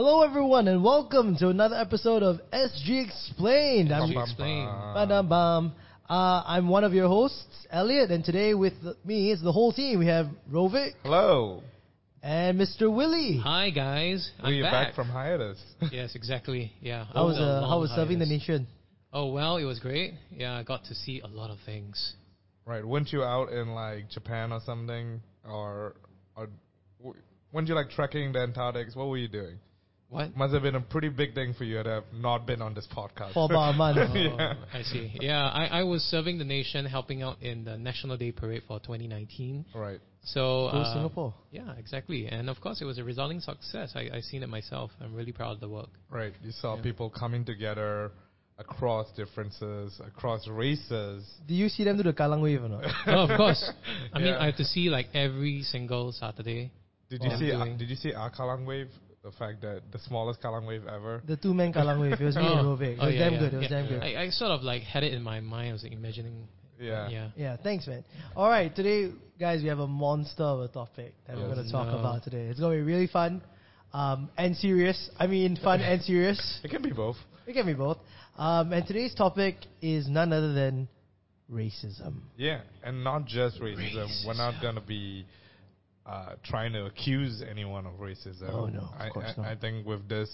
Hello, everyone, and welcome to another episode of SG Explained. I'm SG Explain. Ba-dum. Uh, I'm one of your hosts, Elliot, and today with me is the whole team. We have Rovik Hello. and Mr. Willie. Hi guys, I'm We're back. back from hiatus. yes, exactly. Yeah. How was After uh, how was serving the hiatus. nation? Oh well, it was great. Yeah, I got to see a lot of things. right. Weren't you out in like Japan or something? Or, or w- weren't you like trekking the Antarctic? What were you doing? What? Must have been a pretty big thing for you to have not been on this podcast. For about a month. Oh, Yeah. I see. Yeah, I, I was serving the nation, helping out in the National Day Parade for 2019. right. So Go uh, Singapore. Yeah, exactly. And of course, it was a resounding success. I I seen it myself. I'm really proud of the work. Right. You saw Yeah. people coming together across differences, across races. Do you see them do the Kallang wave or not? oh, of course. I mean, Yeah. I have to see like every single Saturday. Did you see? Doing- did you see our Kallang wave? The fact that the smallest Kallang wave ever. The two man Kallang wave. It was me and Rovik. It was Oh, yeah, damn yeah, good. It was yeah. damn good. I, I sort of like had it in my mind. I was like, imagining. Yeah. Yeah. Yeah, thanks, man. All right, today, guys, we have a monster of a topic that we're going to talk No. about today. It's going to be really fun um, and serious. I mean, fun and serious. It can be both. It can be both. Um, and today's topic is none other than racism. Yeah, and not just racism. We're not gonna be uh, trying to accuse anyone of racism. Oh, no, of I, course I, not. I think with this,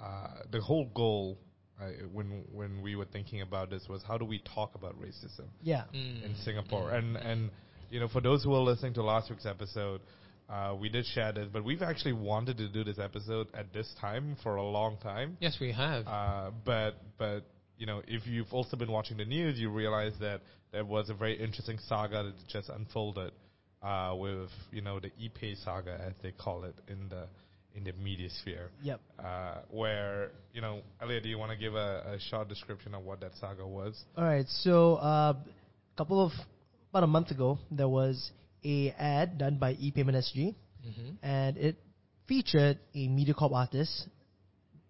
uh, the whole goal uh, when when we were thinking about this was how do we talk about racism Yeah. Mm. in Singapore? And and you know, for those who are listening to last week's episode. Uh, we did share this, but we've actually wanted to do this episode at this time for a long time. Yes, we have. Uh, but but you know, if you've also been watching the news, you realize that there was a very interesting saga that just unfolded uh, with you know the e-pay saga, as they call it in the in the media sphere. Yep. Uh, where you know, Elliot, do you want to give a, a short description of what that saga was? All right. So, uh, a couple of about a month ago, there was a ad done by ePayment SG, hmm and it featured a MediaCorp artist,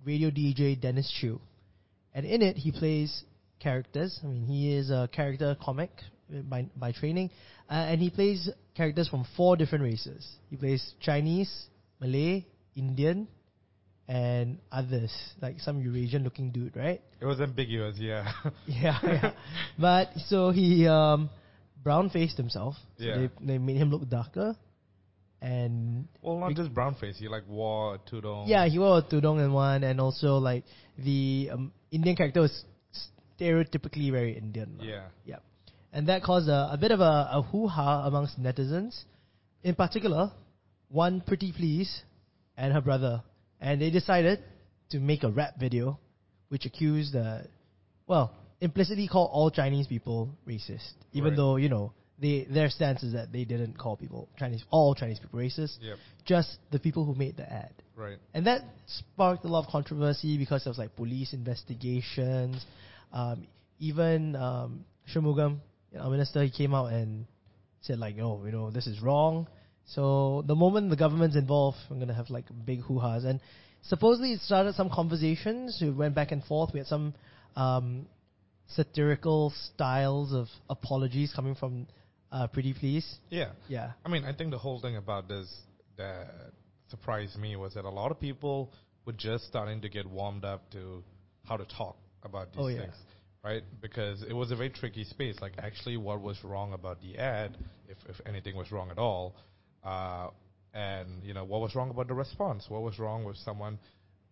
radio DJ Dennis Chew, and in it he plays characters. I mean, he is a character comic uh, by by training, uh, and he plays characters from four different races. He plays Chinese, Malay, Indian, and others like some Eurasian-looking dude, right? It was ambiguous, yeah. yeah, yeah. But so he um, brown faced himself. So Yeah. they, they made him look darker. And well, not just brown face. He like wore a tudong. yeah, he wore a tudong in one, and also like the um, Indian character was stereotypically very Indian. Yeah. Yeah. And that caused a, a bit of a, a hoo ha amongst netizens. In particular, one Preetipls and her brother. And they decided to make a rap video which accused, uh, well, implicitly called all Chinese people racist. Even Right. though, you know, they, their stance is that they didn't call people Chinese, all Chinese people racist, Yep. just the people who made the ad. Right. And that sparked a lot of controversy because there was like police investigations. Um, even um, you know, our minister, he came out and said like, "Oh, you know, this is wrong." So the moment the government's involved, I'm gonna have like big hoo-has. And supposedly it started some conversations. We went back and forth. We had some um, satirical styles of apologies coming from uh, Preetipls. Yeah. Yeah. I mean, I think the whole thing about this that surprised me was that a lot of people were just starting to get warmed up to how to talk about these Oh, yeah. Things, right? Because it was a very tricky space. Like, actually, what was wrong about the ad, if if anything was wrong at all, uh, and you know, what was wrong about the response? What was wrong with someone,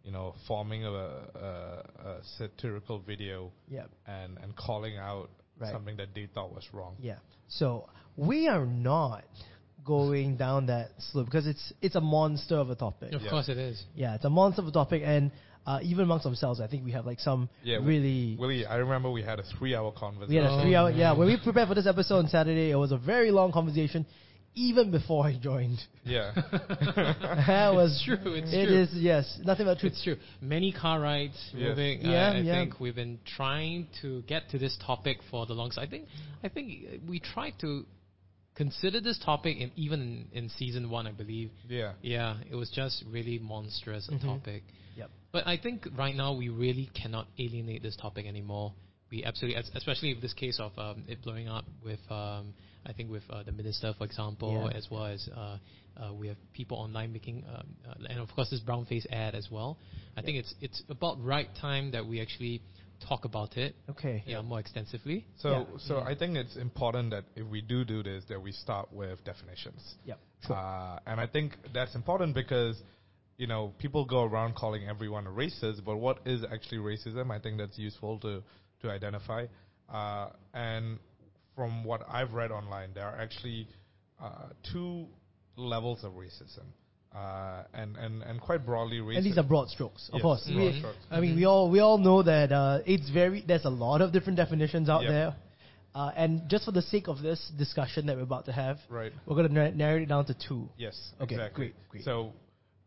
you know, forming a, a, a satirical video Yeah. and and calling out Right. something that they thought was wrong? Yeah. So we are not going down that slope because it's it's a monster of a topic. Of Yeah. course, it is. Yeah, it's a monster of a topic, and uh, even amongst themselves, I think we have like some Yeah, really. Willie, I remember we had a three-hour conversation. We conversation. had a Oh, three hour. Yeah, when we prepared for this episode on Saturday, it was a very long conversation, even before I joined. Yeah. that was It's true, it's It true. is, yes, nothing but truth. It's true. Many car rides Yes. moving. Yeah, uh, I yeah. think we've been trying to get to this topic for the longest. I think I think uh, we tried to consider this topic in even in, in season one, I believe. yeah. Yeah, it was just really monstrous a Mhm. topic. Yep. But I think right now we really cannot alienate this topic anymore. We absolutely, especially with this case of um, it blowing up with um, I think with uh, the minister, for example, Yeah. as well as uh, uh, we have people online making, um, uh, and of course this brown face ad as well. I think it's it's about right time that we actually talk about it, Okay. yeah, more extensively. So, Yeah. so I think it's important that if we do do this, that we start with definitions. Yep. Sure. Uh, and I think that's important because, you know, people go around calling everyone a racist, but what is actually racism? I think that's useful to, to identify. Uh, and from what I've read online, there are actually uh, two levels of racism. Uh, and, and, and quite broadly, racism. and these are broad strokes, of Yes, course. broad We, strokes. I mean, we all we all know that uh, it's very. There's a lot of different definitions out Yep. there, uh, and just for the sake of this discussion that we're about to have, Right. we're going to narrow it down to two. Yes, Okay, exactly. great, great. So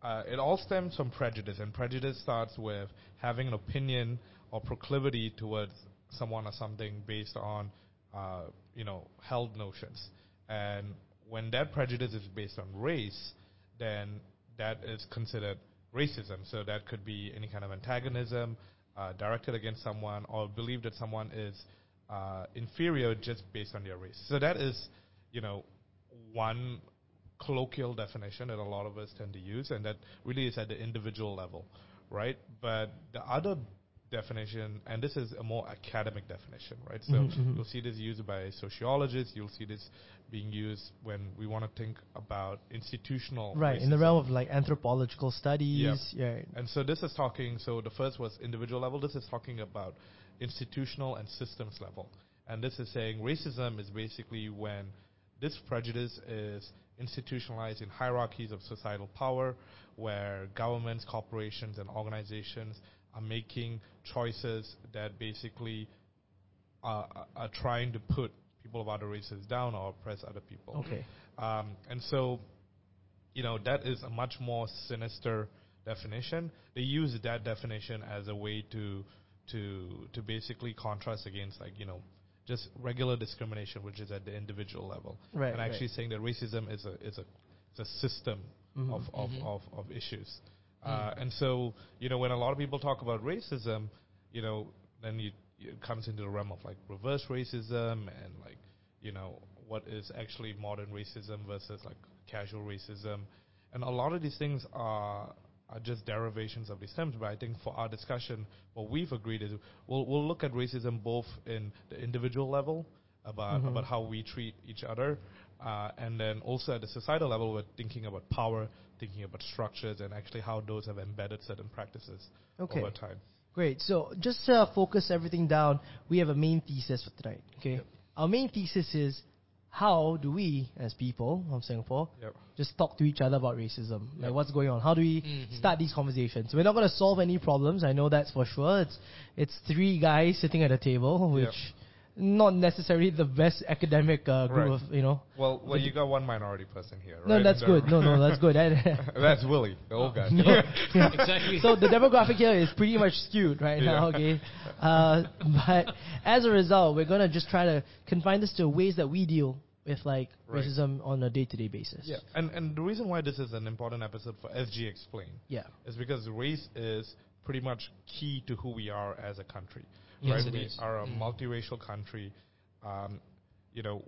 uh, it all stems from prejudice, and prejudice starts with having an opinion or proclivity towards someone or something based on, uh, you know, held notions. And when that prejudice is based on race, then that is considered racism. So that could be any kind of antagonism uh, directed against someone, or believe that someone is uh, inferior just based on their race. So that is, you know, one colloquial definition that a lot of us tend to use, and that really is at the individual level, right? But the other definition, and this is a more academic definition, right? So Mhm, mhm. you'll see this used by sociologists. You'll see this being used when we want to think about institutional Right, in the realm of like anthropological studies. Yeah. And so this is talking, so the first was individual level, this is talking about institutional and systems level. And this is saying racism is basically when this prejudice is institutionalized in hierarchies of societal power, where governments, corporations, and organizations are making choices that basically are, are- are trying to put people of other races down or oppress other people. Okay. Um, and so, you know, that is a much more sinister definition. They use that definition as a way to to to basically contrast against like you know just regular discrimination, which is at the individual level, Right, and right. actually saying that racism is a is a it's a system Mhm. of, of, Mhm. of of issues. Uh, and so, you know, when a lot of people talk about racism, you know, then you, it comes into the realm of like reverse racism and like, you know, what is actually modern racism versus like casual racism. And a lot of these things are are just derivations of these terms. But I think for our discussion, what we've agreed is we'll we'll look at racism both in the individual level about Mhm. about how we treat each other, uh, and then also at the societal level, we're thinking about power, thinking about structures, and actually how those have embedded certain practices Okay. over time. Great. So just to focus everything down, we have a main thesis for tonight. Okay. Yep. Our main thesis is how do we, as people of Singapore, Yep. just talk to each other about racism? Like what's going on? How do we Mhm. start these conversations? We're not going to solve any problems. I know that's for sure. It's it's three guys sitting at a table, which not necessarily the best academic uh, group Right. of you know. Well, well, you got one minority person here, right? No, that's good. No, no, that's good. that's Willie, the old guy. exactly. So the demographic here is pretty much skewed right now, okay? Uh, but as a result, we're gonna just try to confine this to ways that we deal with like Right. racism on a day-to-day basis. Yeah, and and the reason why this is an important episode for SG Explain Yeah. is because race is pretty much key to who we are as a country. Yes, right? it we is. are a Mm. multiracial country. Um, you know,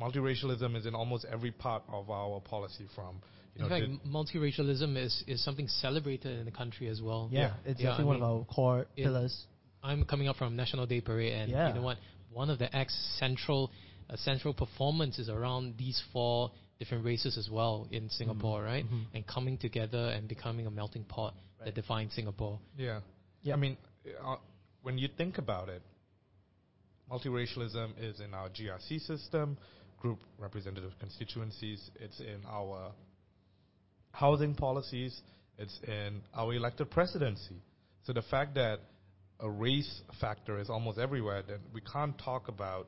multiracialism is in almost every part of our policy from you in know fact, the- multiracialism is, is something celebrated in the country as well. Yeah, Yeah. it's Yeah, definitely I one of our core in- pillars. I'm coming up from National Day Parade, and Yeah. you know what? One of the acts central uh, central performance is around these four different races as well in Singapore, right? mhm. And coming together and becoming a melting pot Right. that defines Singapore. yeah. Yep. I mean, uh, when you think about it, multiracialism is in our GRC system, group representative constituencies. It's in our housing policies. It's in our elected presidency. So the fact that a race factor is almost everywhere, then we can't talk about,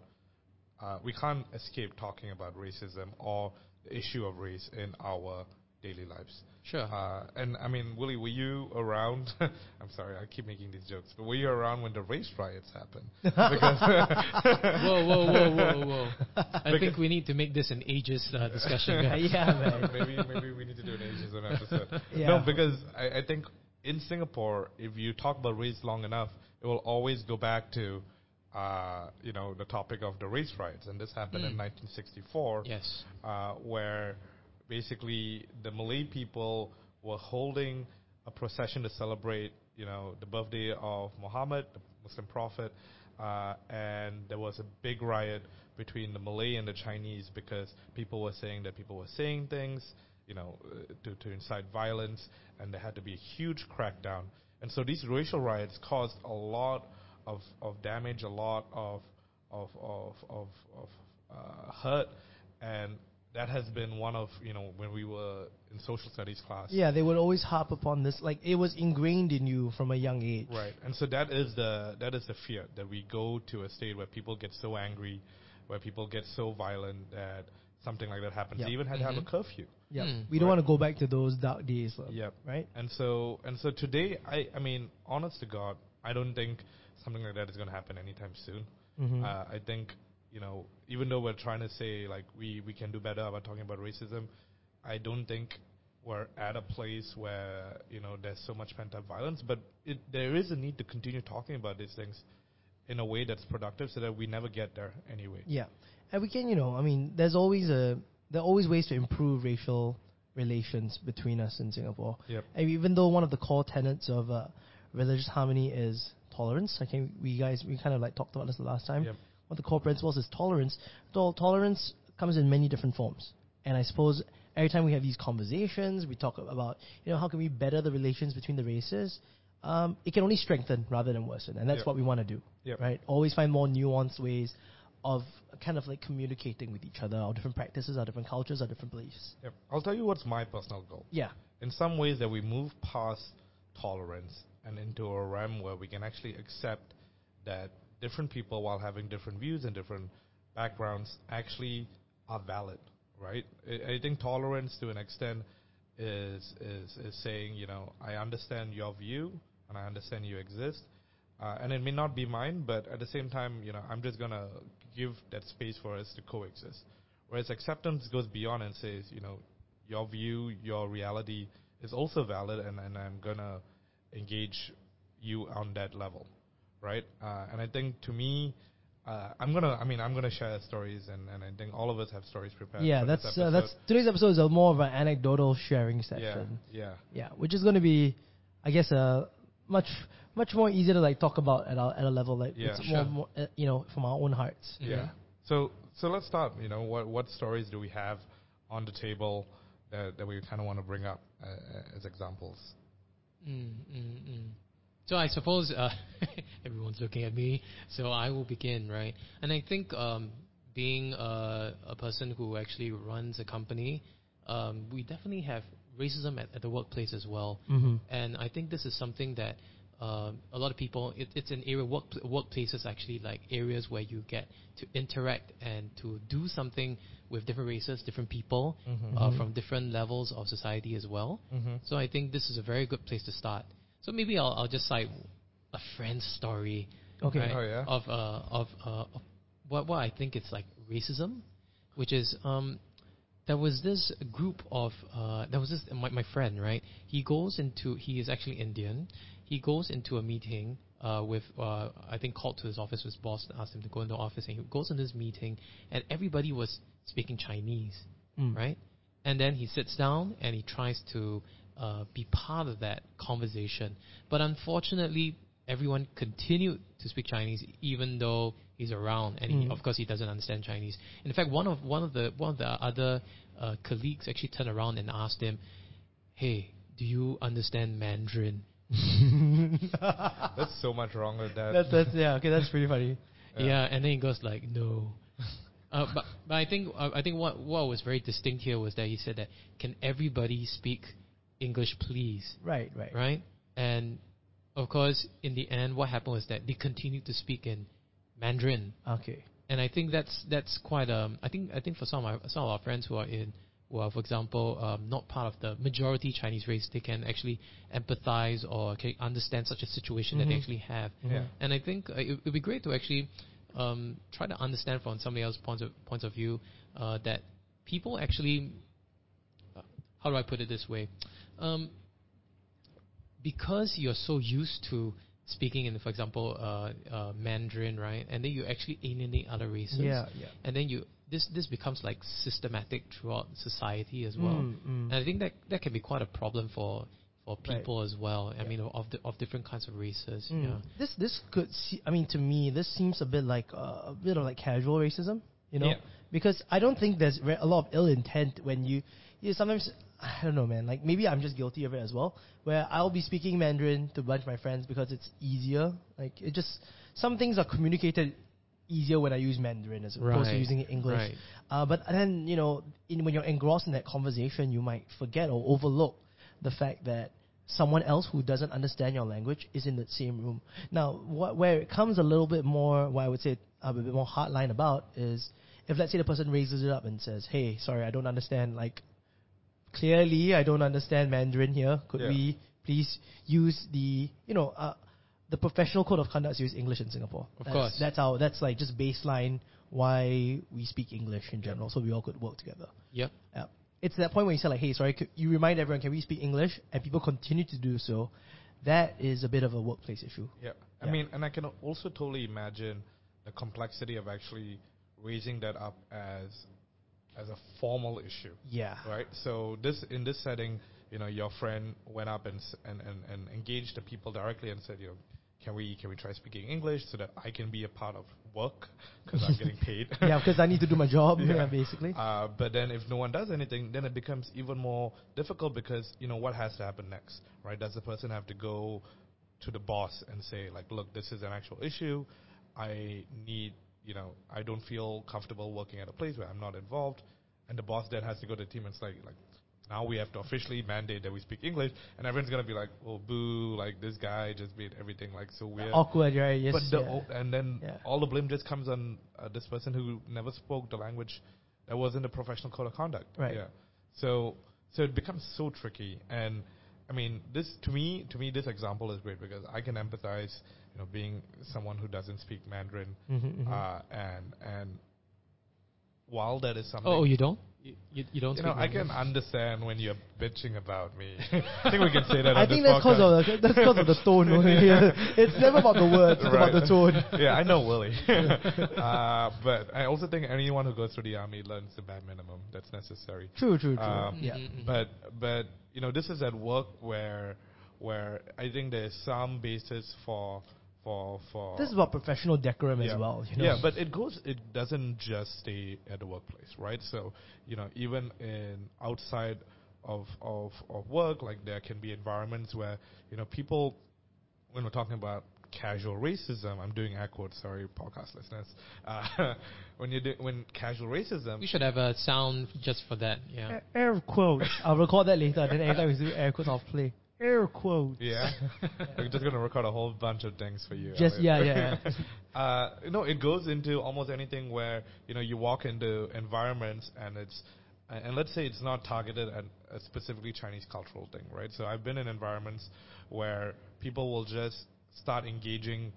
uh, we can't escape talking about racism or the issue of race in our daily lives. Sure. Uh, and I mean, Willie, were you around? I'm sorry, I keep making these jokes, but were you around when the race riots happened? whoa, whoa, whoa, whoa, whoa! I Because- think we need to make this an ages uh, discussion. yeah, man. maybe maybe we need to do an ageism episode. Yeah. No, because I, I think in Singapore, if you talk about race long enough, it will always go back to uh, you know, the topic of the race riots, and this happened in Mm. 1964 Yes. uh, where basically the Malay people were holding a procession to celebrate, you know, the birthday of Muhammad, the Muslim prophet, uh, and there was a big riot between the Malay and the Chinese because people were saying that people were saying things, you know, uh, to, to incite violence, and there had to be a huge crackdown. And so these racial riots caused a lot of, of damage, a lot of of of of, of uh, hurt, and that has been one of you know when we were in social studies class. Yeah, they would always harp upon this. Like it was ingrained in you from a young age. Right, and so that is the that is the fear that we go to a state where people get so angry, where people get so violent that something like that happens. Yep. They even had to have a Mhm. curfew. Yeah, Hmm. we don't Right. want to go back to those dark days. Yep. Right. And so and so today, I I mean, honest to God, I don't think something like that is going to happen anytime soon. Mm-hmm. Uh, I think you know, even though we're trying to say like we we can do better about talking about racism, I don't think we're at a place where you know there's so much pent up violence. But it, there is a need to continue talking about these things in a way that's productive, so that we never get there anyway. Yeah, and we can, you know, I mean, there's always a there are always ways to improve racial relations between us in Singapore. Yep. And even though one of the core tenets of uh, religious harmony is tolerance, I think we guys we kind of like talked about this the last time. Yep. One of the core principles is tolerance. Tol- tolerance comes in many different forms, and I suppose every time we have these conversations, we talk about you know how can we better the relations between the races. Um, it can only strengthen rather than worsen, and that's Yep. what we want to do Yep. right? Always find more nuanced ways of kind of like communicating with each other, our different practices, our different cultures, our different beliefs. I'll tell you what's my personal goal. Yeah, in some ways that we move past tolerance and into a realm where we can actually accept that different people, while having different views and different backgrounds, actually are valid, right? I, I think tolerance, to an extent, is is is saying, you know, I understand your view and I understand you exist, uh, and it may not be mine, but at the same time, you know, I'm just gonna give that space for us to coexist. Whereas acceptance goes beyond and says, you know, your view, your reality is also valid, and, and I'm gonna engage you on that level, right? Uh, and I think to me, uh, I'm gonna, I mean, I'm gonna share stories, and, and I think all of us have stories prepared. yeah. That's uh, that's today's episode is a more of an anecdotal sharing yeah, yeah, Yeah, which is going to be, I guess, uh, much much more easier to like talk about at our at a level like Yeah, it's sure. more, more uh, you know from our own hearts. Mhm. yeah. So, so let's start. You know, what what stories do we have on the table that that we kind of want to bring up uh, as examples? Mm, mm, mm. So I suppose uh, everyone's looking at me, so I will begin, right? And I think um, being uh, a person who actually runs a company, um, we definitely have racism at, at the workplace as well. Mm-hmm. And I think this is something that um, a lot of people, it, it's an area, work, workplaces actually like areas where you get to interact and to do something with different races, different people Mm-hmm. uh, from different levels of society as well. Mm-hmm. So I think this is a very good place to start. So maybe I'll, I'll just cite a friend's story Okay. right, Oh, yeah? of, uh, of, uh, of what, what I think it's like racism, which is um, there was this group of uh, there was this my, my friend right. He goes into he is actually Indian. He goes into a meeting uh, with uh, I think called to his office. His boss and asked him to go into the office, and he goes in this meeting, and everybody was speaking Chinese, Mm. right? And then he sits down and he tries to uh, be part of that conversation, but unfortunately, everyone continued to speak Chinese even though he's around, and he, Mm. of course he doesn't understand Chinese. In fact, one of one of the one of the other uh, colleagues actually turned around and asked him, "Hey, do you understand Mandarin?" That's so much wrong with that. That's that's yeah. Okay, that's pretty funny. Yeah. Yeah, and then he goes like, "No." Uh, but but I think uh, I think what what was very distinct here was that he said that can everybody speak English, please? Right, right. right? And of course, in the end, what happened was that they continued to speak in Mandarin, Okay. and I think that's that's quite um. I think I think for some of our, some of our friends who are in who are, for example, um, not part of the majority Chinese race, they can actually empathize or can understand such a situation that they Mhm. actually have. Yeah. And I think uh, it would be great to actually um, try to understand from somebody else's points of points of view uh, that people actually. Uh, how do I put it this way? Um, because you're so used to speaking in, for example, uh, uh, Mandarin, right? And then you actually alienate other races. Yeah, yeah. And then you this this becomes like systematic throughout society as well. Mm, mm. And I think that that can be quite a problem for for Right. people as well. I Yeah. mean, of the, of different kinds of races. Mm. Yeah. This this could see, I mean to me this seems a bit like uh, a bit of like casual racism, you know, Yeah. because I don't think there's re- a lot of ill intent when you you sometimes I don't know man like maybe I'm just guilty of it as well where I'll be speaking Mandarin to a bunch of my friends because it's easier like it just some things are communicated easier when I use Mandarin as opposed to using English. right. Uh, but then you know in, when you're engrossed in that conversation you might forget or overlook the fact that someone else who doesn't understand your language is in the same room. Now, what, where it comes a little bit more, what I would say a bit more hardline about is if let's say the person raises it up and says, "Hey, sorry, I don't understand. Like, clearly, I don't understand Mandarin here. Could Yeah. we please use the, you know, uh, the professional code of conduct use English in Singapore? Of That's- course. that's our that's like just baseline why we speak English in general, so we all could work together. Yep. Yeah. It's that point where you say like, "Hey, sorry," could you remind everyone, "Can we speak English?" and people continue to do so. That is a bit of a workplace issue. Yeah. I Yeah. mean, and I can also totally imagine the complexity of actually raising that up as as a formal issue, Yeah. right? So this in this setting, you know, your friend went up and s- and, and, and engaged the people directly and said, you know, can we can we try speaking English so that I can be a part of work because I'm getting paid. yeah, because I need to do my job. Yeah, Yeah. basically. Uh, but then if no one does anything, then it becomes even more difficult because you know what has to happen next, right? Does the person have to go to the boss and say like, look, this is an actual issue. I need, you know, I don't feel comfortable working at a place where I'm not involved, and the boss then has to go to the team and say like. Now we have to officially mandate that we speak English, and everyone's gonna be like, "Oh, boo! Like this guy just made everything like so weird." Awkward, right? Yes. but the, yeah. o- and then Yeah. all the blame just comes on uh, this person who never spoke the language that wasn't a professional code of conduct. Right. Yeah. So so it becomes so tricky, and I mean, this to me to me this example is great because I can empathize, you know, being someone who doesn't speak Mandarin, Mhm, mhm. uh, and and while that is something. Oh, you don't? You, you, you don't you know, speak I can Mandarin? understand when you're bitching about me. I think we can say that. I on think this that's because of the that's because of the tone. over here. it's never about the words; it's about the tone. yeah, I know Willie. uh, but I also think anyone who goes through the army learns the bare minimum that's necessary. True, true, true. Um, yeah. Mhm. But but you know, this is at work where where I think there's some basis for for for This is about professional decorum yeah. as well. You know? Yeah, but it goes. It doesn't just stay at the workplace, right? So you know, even in outside of of of work, like there can be environments where you know people, when we're talking about casual racism, I'm doing air quotes. Sorry, podcast listeners. Uh, when you do when casual racism, We should have a sound just for that. Yeah. Air, air quotes. I'll record that later. Then anytime we do air quotes, I'll play air quotes. yeah, we're just gonna record a whole bunch of things for you. Just Elliot. yeah, yeah. uh, no, it goes into almost anything where you know you walk into environments and it's and and let's say it's not targeted at a specifically Chinese cultural thing, right? So I've been in environments where people will just start engaging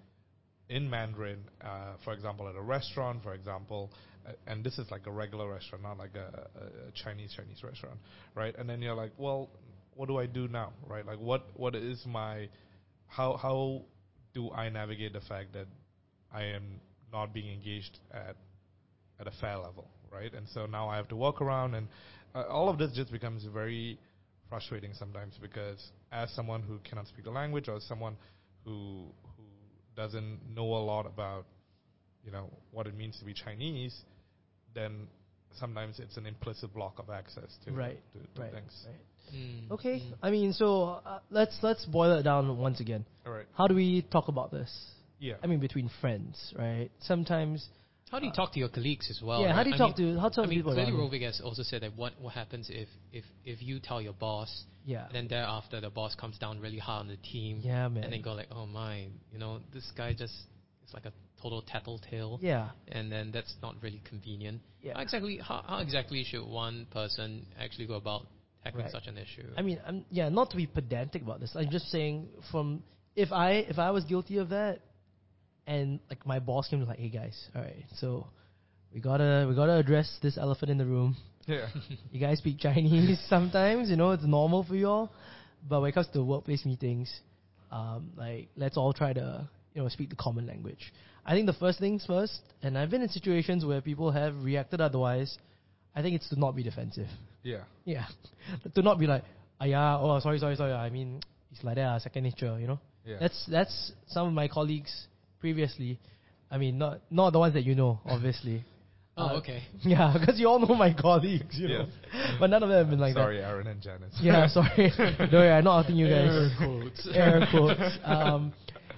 in Mandarin, uh, for example, at a restaurant, for example, uh, and this is like a regular restaurant, not like a, a, a Chinese Chinese restaurant, right? And then you're like, well, what do I do now, right? Like, what what is my how how do I navigate the fact that I am not being engaged at at a fair level, right? And so now I have to walk around, and uh, all of this just becomes very frustrating sometimes because as someone who cannot speak the language or someone who who doesn't know a lot about you know what it means to be Chinese, then sometimes it's an implicit block of access to Right, to, to right, things. right. Mm, Okay, mm. I mean, so uh, let's let's boil it down once again. All right. How do we talk about this? Yeah. I mean, between friends, right? Sometimes, How do you talk to your colleagues as well? yeah. How do you I talk mean, to how talk I to mean, people? clearly? Rovig has also said that what what happens if if if you tell your boss, Yeah, then thereafter the boss comes down really hard on the team, yeah, man. and they go like, oh my, you know, this guy just is like a total tattletale, yeah, and then that's not really convenient. yeah. How exactly how, how exactly should one person actually go about tackling Right. such an issue? I mean, I'm yeah, not to be pedantic about this. I'm just saying from if I if I was guilty of that, and like my boss came to like, hey guys, all right, so we gotta we gotta address this elephant in the room. Yeah. You guys speak Chinese sometimes, you know, it's normal for you all, but when it comes to workplace meetings, Um, like let's all try to you know speak the common language. I think the first things first, and I've been in situations where people have reacted otherwise. I think it's to not be defensive. Yeah. Yeah, to not be like, ah yeah, oh sorry sorry sorry. I mean it's like that, ah, second nature. You know. Yeah. That's that's some of my colleagues previously. I mean, not not the ones that you know, obviously. Oh, Uh, okay. Yeah, because you all know my colleagues, you know. But none of them have been like that. Sorry, Aaron and Janice. Yeah, sorry. Don't worry, I'm not outing you guys. Air quotes. Air quotes. Um,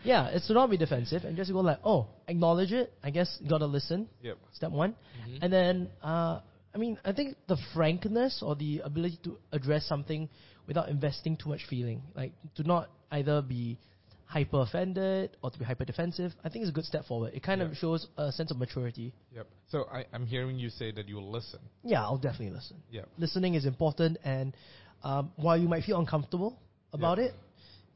yeah, it's to not be defensive and just go like, oh, acknowledge it. I guess gotta listen. Yep. Step one, Mhm. and then uh, I mean, I think the frankness or the ability to address something without investing too much feeling, like to not either be hyper offended or to be hyper defensive, I think is a good step forward. It kind Yeah. of shows a sense of maturity. Yep. So I, I'm hearing you say that you will listen. Yeah, I'll definitely listen. Yep. Listening is important, and um, while you might feel uncomfortable about Yeah. it,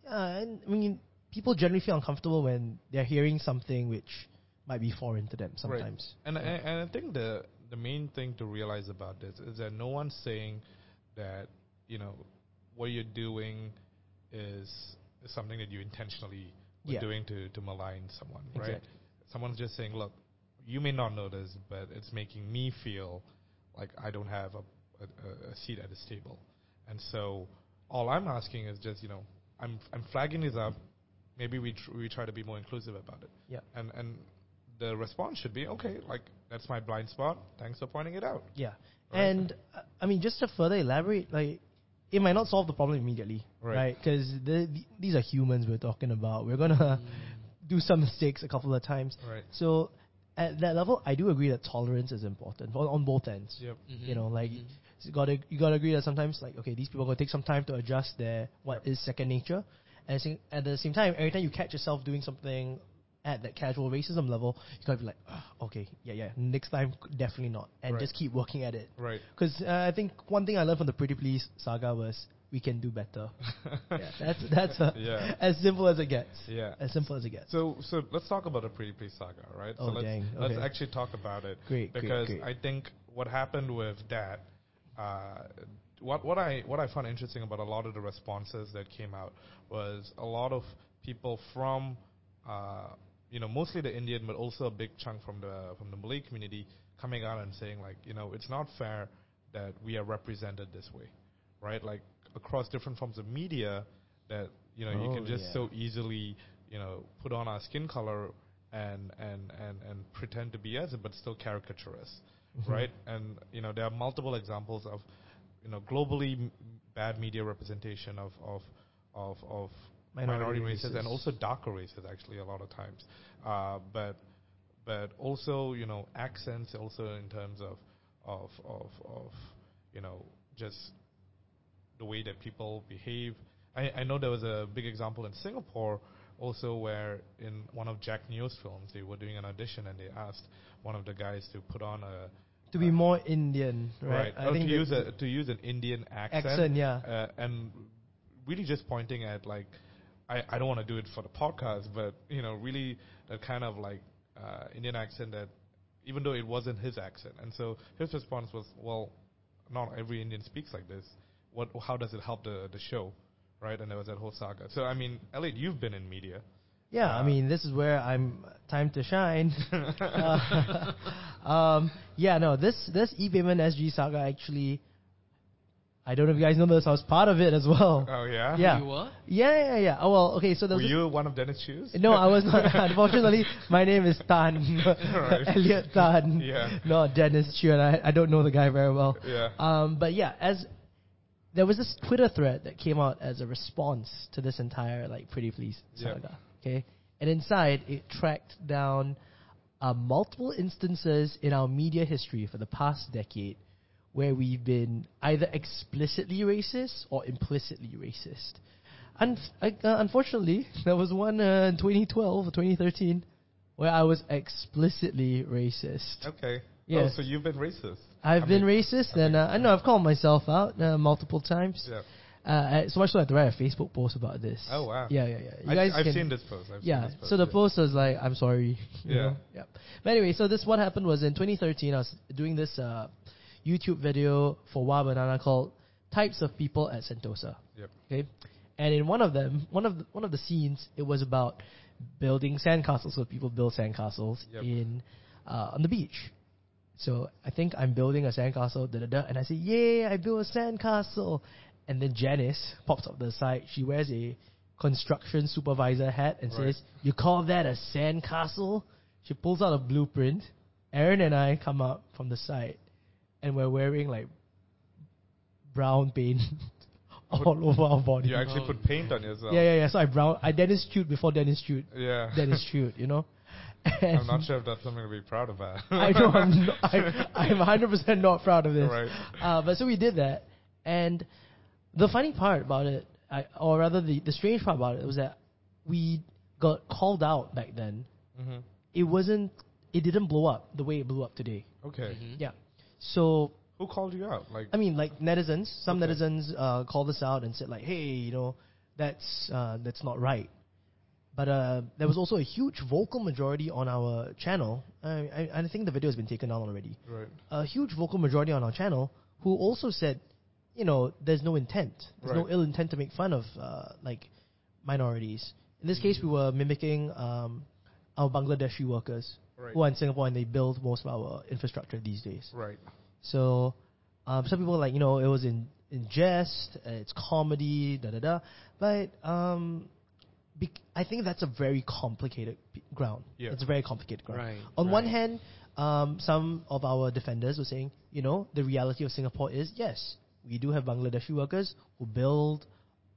uh, and, I mean, people generally feel uncomfortable when they're hearing something which might be foreign to them sometimes. Right. And I, and I think the the main thing to realize about this is that no one's saying that you know what you're doing is, is something that you intentionally were Yeah. doing to to malign someone, right? Someone's just saying, look, you may not know this, but it's making me feel like I don't have a, a, a seat at this table, and so all I'm asking is just you know I'm I'm flagging this up. Maybe we tr- we try to be more inclusive about it Yeah. and and the response should be okay like that's my blind spot thanks for pointing it out Yeah. Right. And uh, I mean, just to further elaborate, like it might not solve the problem immediately, Right. right? Because the, the, these are humans we're talking about. We're gonna do some mistakes a couple of times. right So at that level, I do agree that tolerance is important on, on both ends. yep You know, like Mhm. you gotta you gotta agree that sometimes like okay, these people are gonna take some time to adjust their what is second nature, and at the same- at the same time, every time you catch yourself doing something at that casual racism level, you gotta be like, "Ah, okay, yeah, yeah, next time definitely not, and Right. just keep working at it. right Because uh, I think one thing I learned from the Preetipls saga was we can do better. yeah, that's that's uh, Yeah. as simple as it gets. yeah As simple as it gets. so so let's talk about the Preetipls saga right so Oh, let's dang, let's okay. actually talk about it Great, great, because great. i think what happened with that uh, what what i what i found interesting about a lot of the responses that came out was a lot of people from uh, you know mostly the indian but also a big chunk from the from the malay community coming out and saying like you know it's not fair that we are represented this way right like across different forms of media that you know you Oh, can just yeah. so easily you know put on our skin color and and and and pretend to be as it but still caricature us Mm-hmm. right and you know there are multiple examples of you know globally m- bad media representation of of of, of Minority minority, races. and also darker races actually a lot of times uh, but but also you know accents also in terms of of of of you know just the way that people behave. I, I know there was a big example in Singapore also where in one of Jack Neo's films they were doing an audition and they asked one of the guys to put on a to be more Indian, right? right, or to use a to use an Indian accent, Accent, yeah. uh, and really just pointing at like I, I don't want to do it for the podcast, but you know really that kind of like uh, Indian accent that even though it wasn't his accent, and so his response was, well, not every Indian speaks like this. What how does it help the the show, right? And there was that whole saga. So I mean, Elliot, you've been in media. Yeah, I Uh, mean, this is where I'm time to shine. Uh, um, yeah, no, this this e-payment SG saga actually, I don't know if you guys know this. I was part of it as well. Oh yeah, Yeah. You were? Yeah, yeah, yeah. Oh well, okay. So there Were was you one of Dennis Chew's? no, I was not. Unfortunately, my name is Tan, Right. Elliot Tan. Yeah. Not Dennis Chew, and I, I don't know the guy very well. Yeah. Um, but yeah, as there was this Twitter thread that came out as a response to this entire like Preetipls Yeah. saga. Okay, and inside it tracked down uh, multiple instances in our media history for the past decade where we've been either explicitly racist or implicitly racist. Un- uh, unfortunately, there was one uh, in 2012 or 2013 where I was explicitly racist. Okay. Yes. Oh, so you've been racist. I've I been mean, racist, I and uh, I know I've called myself out uh, multiple times. Yeah. Uh, uh, so much so I had to write a Facebook post about this. Oh, wow. Yeah, yeah, yeah. You I, guys I've can- seen this post. I've yeah. Seen this post. So the yeah. post was like, "I'm sorry." Yeah. know? Yeah. But anyway, so this what happened was in 2013. I was doing this uh, YouTube video for Wah!Banana called "Types of People at Sentosa." Yep. Okay, And in one of them, one of the, one of the scenes, it was about building sandcastles. So people build sandcastles Yep. in uh, on the beach. So I think I'm building a sandcastle, da da da, and I say, "Yay! I built a sandcastle!" And then Janice pops up the side. She wears a construction supervisor hat and Right. says, "You call that a sandcastle?" She pulls out a blueprint. Aaron and I come up from the side, and we're wearing like brown paint all over our body. You actually Oh, put paint on yourself. Yeah, yeah, yeah. So I brown. I Dennis Chute before Dennis Chute. Yeah. Dennis Chute, you know. And I'm not sure if that's something to be proud about. I know I'm not, I, I'm 100 percent not proud of this. Right. Uh, but so we did that, and the funny part about it, I, or rather the the strange part about it, was that we got called out back then. hmm It wasn't. It didn't blow up the way it blew up today. Okay. Mhm. Yeah. So Who called you out? Like, I mean, like netizens, some Okay. netizens uh, called us out and said like, "Hey, you know, that's uh, that's not right." But uh, there was also a huge vocal majority on our channel. I, I, I think the video has been taken down already. right. A huge vocal majority on our channel who also said, you know, there's no intent. There's no ill intent to make fun of uh, like minorities. In this case, we were mimicking um, our Bangladeshi workers Right. who are in Singapore and they build most of our infrastructure these days. Right. So um, some people are like, you know, it was in, in jest, uh, it's comedy, da da da. But um, bec- I think that's a very complicated p- ground. Yeah. It's a very complicated ground. Right, On one hand, um, some of our defenders were saying, you know, the reality of Singapore is yes, we do have Bangladeshi workers who build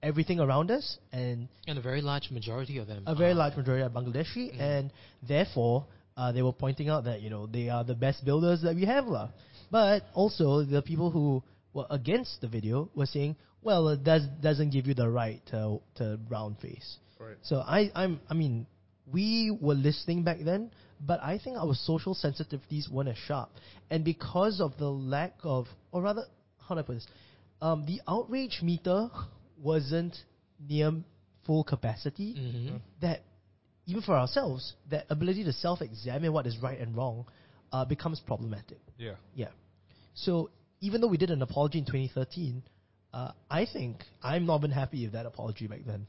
everything around us, and And a very large majority of them. a very are- large majority are Bangladeshi, Mm. and therefore uh, they were pointing out that you know they are the best builders that we have, lah. But also the people who were against the video were saying, well, it does doesn't give you the right to to brown face. Right. So I I'm I mean we were listening back then, but I think our social sensitivities weren't as sharp, and because of the lack of, or rather, how do I put this? Um, the outrage meter wasn't near full capacity Mhm. that even for ourselves, that ability to self-examine what is right and wrong uh, becomes problematic. Yeah. Yeah. So even though we did an apology in 2013, uh, I think I'm not been happy with that apology back then.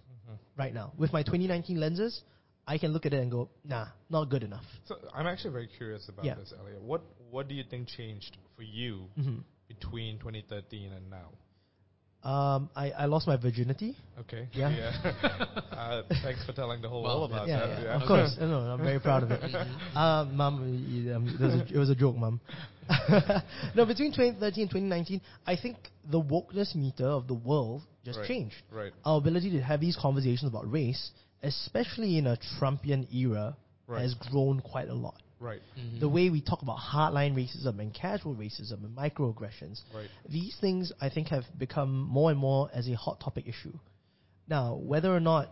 Right now, with my 2019 lenses, I can look at it and go, nah, not good enough. So I'm actually very curious about Yeah. this, Elliot. What What do you think changed for you hmm between 2013 and now? Um, I, I lost my virginity. Okay. Yeah. uh, thanks for telling the whole Well, world about Yeah, that. yeah, of course. No, no, I'm very proud of it. Um, mom, y- um, it, was a, it was a joke, mom. no, between 2013 and 2019, I think the wokeness meter of the world just Right. changed. Right. Our ability to have these conversations about race, especially in a Trumpian era, Right. has grown quite a lot. Right. Mhm. The way we talk about hardline racism and casual racism and microaggressions, Right. these things I think have become more and more as a hot topic issue. Now, whether or not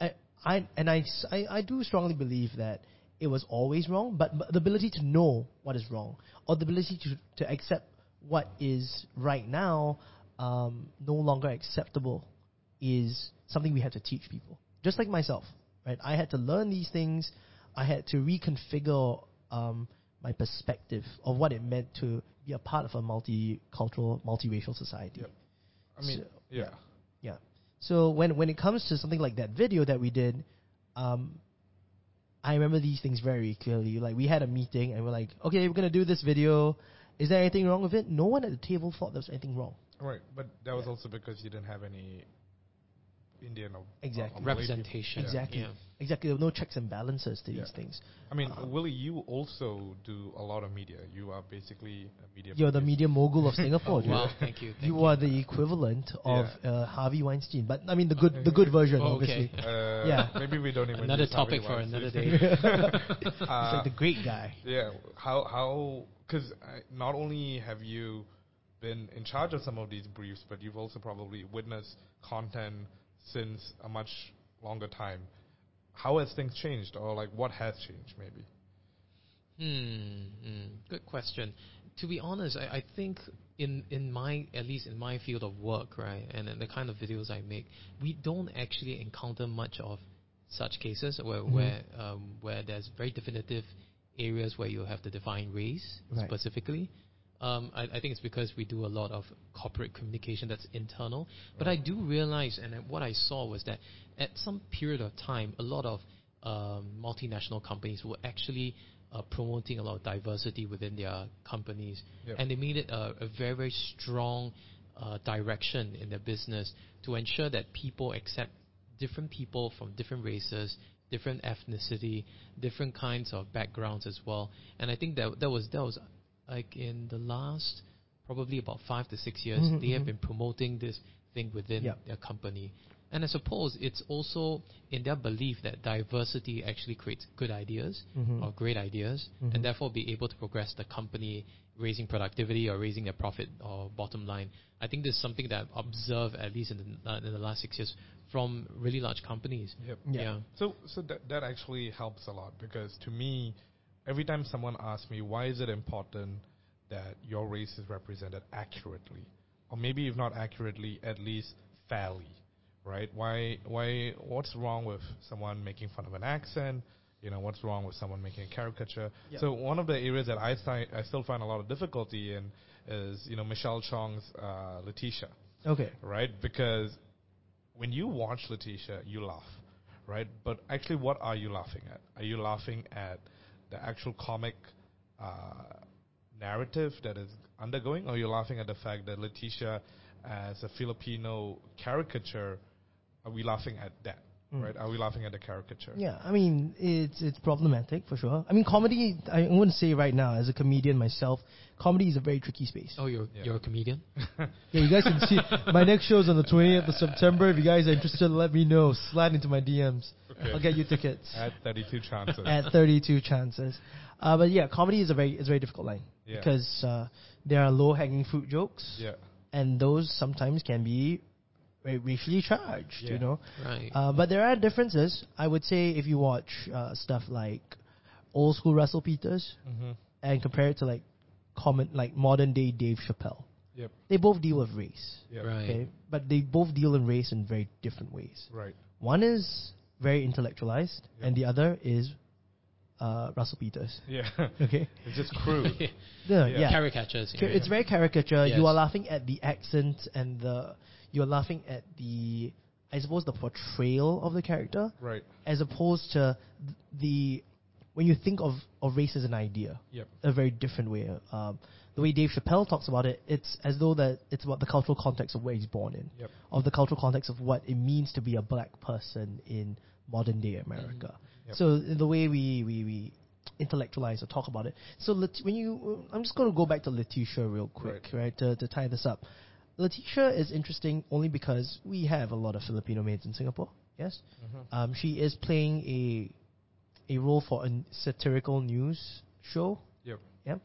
I, I and I, s- I- I do strongly believe that it was always wrong, but, but the ability to know what is wrong or the ability to, to accept what is right now um, no longer acceptable is something we have to teach people. Just like myself, right? I had to learn these things. I had to reconfigure um, my perspective of what it meant to be a part of a multicultural, multiracial society. Yep. I mean, So- yeah. Yeah. So when when it comes to something like that video that we did, um, I remember these things very clearly. Like we had a meeting and we're like, okay, we're gonna do this video. Is there anything wrong with it? No one at the table thought there was anything wrong. Right. But that was Yeah. also because you didn't have any Indian or Exactly. or Malay people. Representation. Exactly. Yeah. Exactly. There were no checks and balances to Yeah. these things. I mean, Uh, Willie, you also do a lot of media. You are basically a media. You're the media mogul of Singapore, dude. Wow. Thank you. Thank You are the equivalent of Yeah. uh, Harvey Weinstein, but I mean the good the good version, Oh, obviously. okay. Uh, Yeah. Maybe we don't even. Another use Harvey topic for Weinstein. another day. It's Uh, like the great guy. Yeah. How how because not only have you been in charge of some of these briefs, but you've also probably witnessed content since a much longer time. How has things changed, or like what has changed, maybe? Hmm, hmm, good question. To be honest, I, I think in in my at least in my field of work, right, and, and the kind of videos I make, we don't actually encounter much of such cases where Mhm. where um, where there's very definitive areas where you have to define race Right. specifically. Um, I, I think it's because we do a lot of corporate communication that's internal. But I do realize, and what I saw was that at some period of time, a lot of um, multinational companies were actually uh, promoting a lot of diversity within their companies, Yep. and they made it a, a very very strong uh, direction in their business to ensure that people accept different people from different races, different ethnicity, different kinds of backgrounds as well. And I think that that was that was like in the last probably about five to six years, Mhm, they have mhm. been promoting this thing within Yep. their company. And I suppose it's also in their belief that diversity actually creates good ideas Mhm. or great ideas, Mhm. and therefore be able to progress the company, raising productivity or raising their profit or bottom line. I think this is something that I've observed at least in the, uh, in the last six years from really large companies. Yep. Yeah. Yeah. So, so that that actually helps a lot because to me, every time someone asks me why is it important that your race is represented accurately, or maybe if not accurately, at least fairly, right? Why why what's wrong with someone making fun of an accent? You know, what's wrong with someone making a caricature? Yeah. So one of the areas that I si- I still find a lot of difficulty in is you know Michelle Chong's uh, Leticia Okay. right? Because when you watch Leticia, you laugh, right? But actually, what are you laughing at? Are you laughing at the actual comic uh, narrative that is undergoing, or you're laughing at the fact that Leticia, as a Filipino caricature, are we laughing at that? Mm. Right? Are we laughing at the caricature? Yeah, I mean it's it's problematic for sure. I mean comedy. I wouldn't say right now as a comedian myself, comedy is a very tricky space. Oh, you're Yeah. you're a comedian. Yeah, you guys can see my next show is on the 20th of September. If you guys are interested, let me know. Slide into my DMs. Okay. I'll get you tickets At 32 chances. at 32 chances. Uh, but yeah, comedy is a very it's a very difficult line Yeah. because uh, there are low hanging fruit jokes, yeah. and those sometimes can be very racially charged. Yeah. You know, Right. Uh, but there are differences. I would say if you watch uh, stuff like old school Russell Peters Mm-hmm. and compare it to like common like modern day Dave Chappelle, Yep. they both deal with race. Yep. right. Okay, but they both deal in race in very different ways. Right. One is very intellectualized, Yeah. and the other is uh, Russell Peters. Yeah. Okay, it's just crude. yeah, Yeah. Caricatures. Ca- It's very caricature. Yes. You are laughing at the accent and the you're laughing at the I suppose the portrayal of the character right. as opposed to the when you think of, of race as an idea, Yep. a very different way. Um, the way Dave Chappelle talks about it, it's as though that it's about the cultural context of where he's born in, Yep. of the cultural context of what it means to be a black person in modern day America. Yep. So the way we, we, we intellectualize or talk about it. So Lat- when you, I'm just going to go back to Leticia real quick, right, to, to tie this up. Leticia is interesting only because we have a lot of Filipino maids in Singapore. Yes, Mm-hmm. um, she is playing a a role for a satirical news show. Yep. Yeah,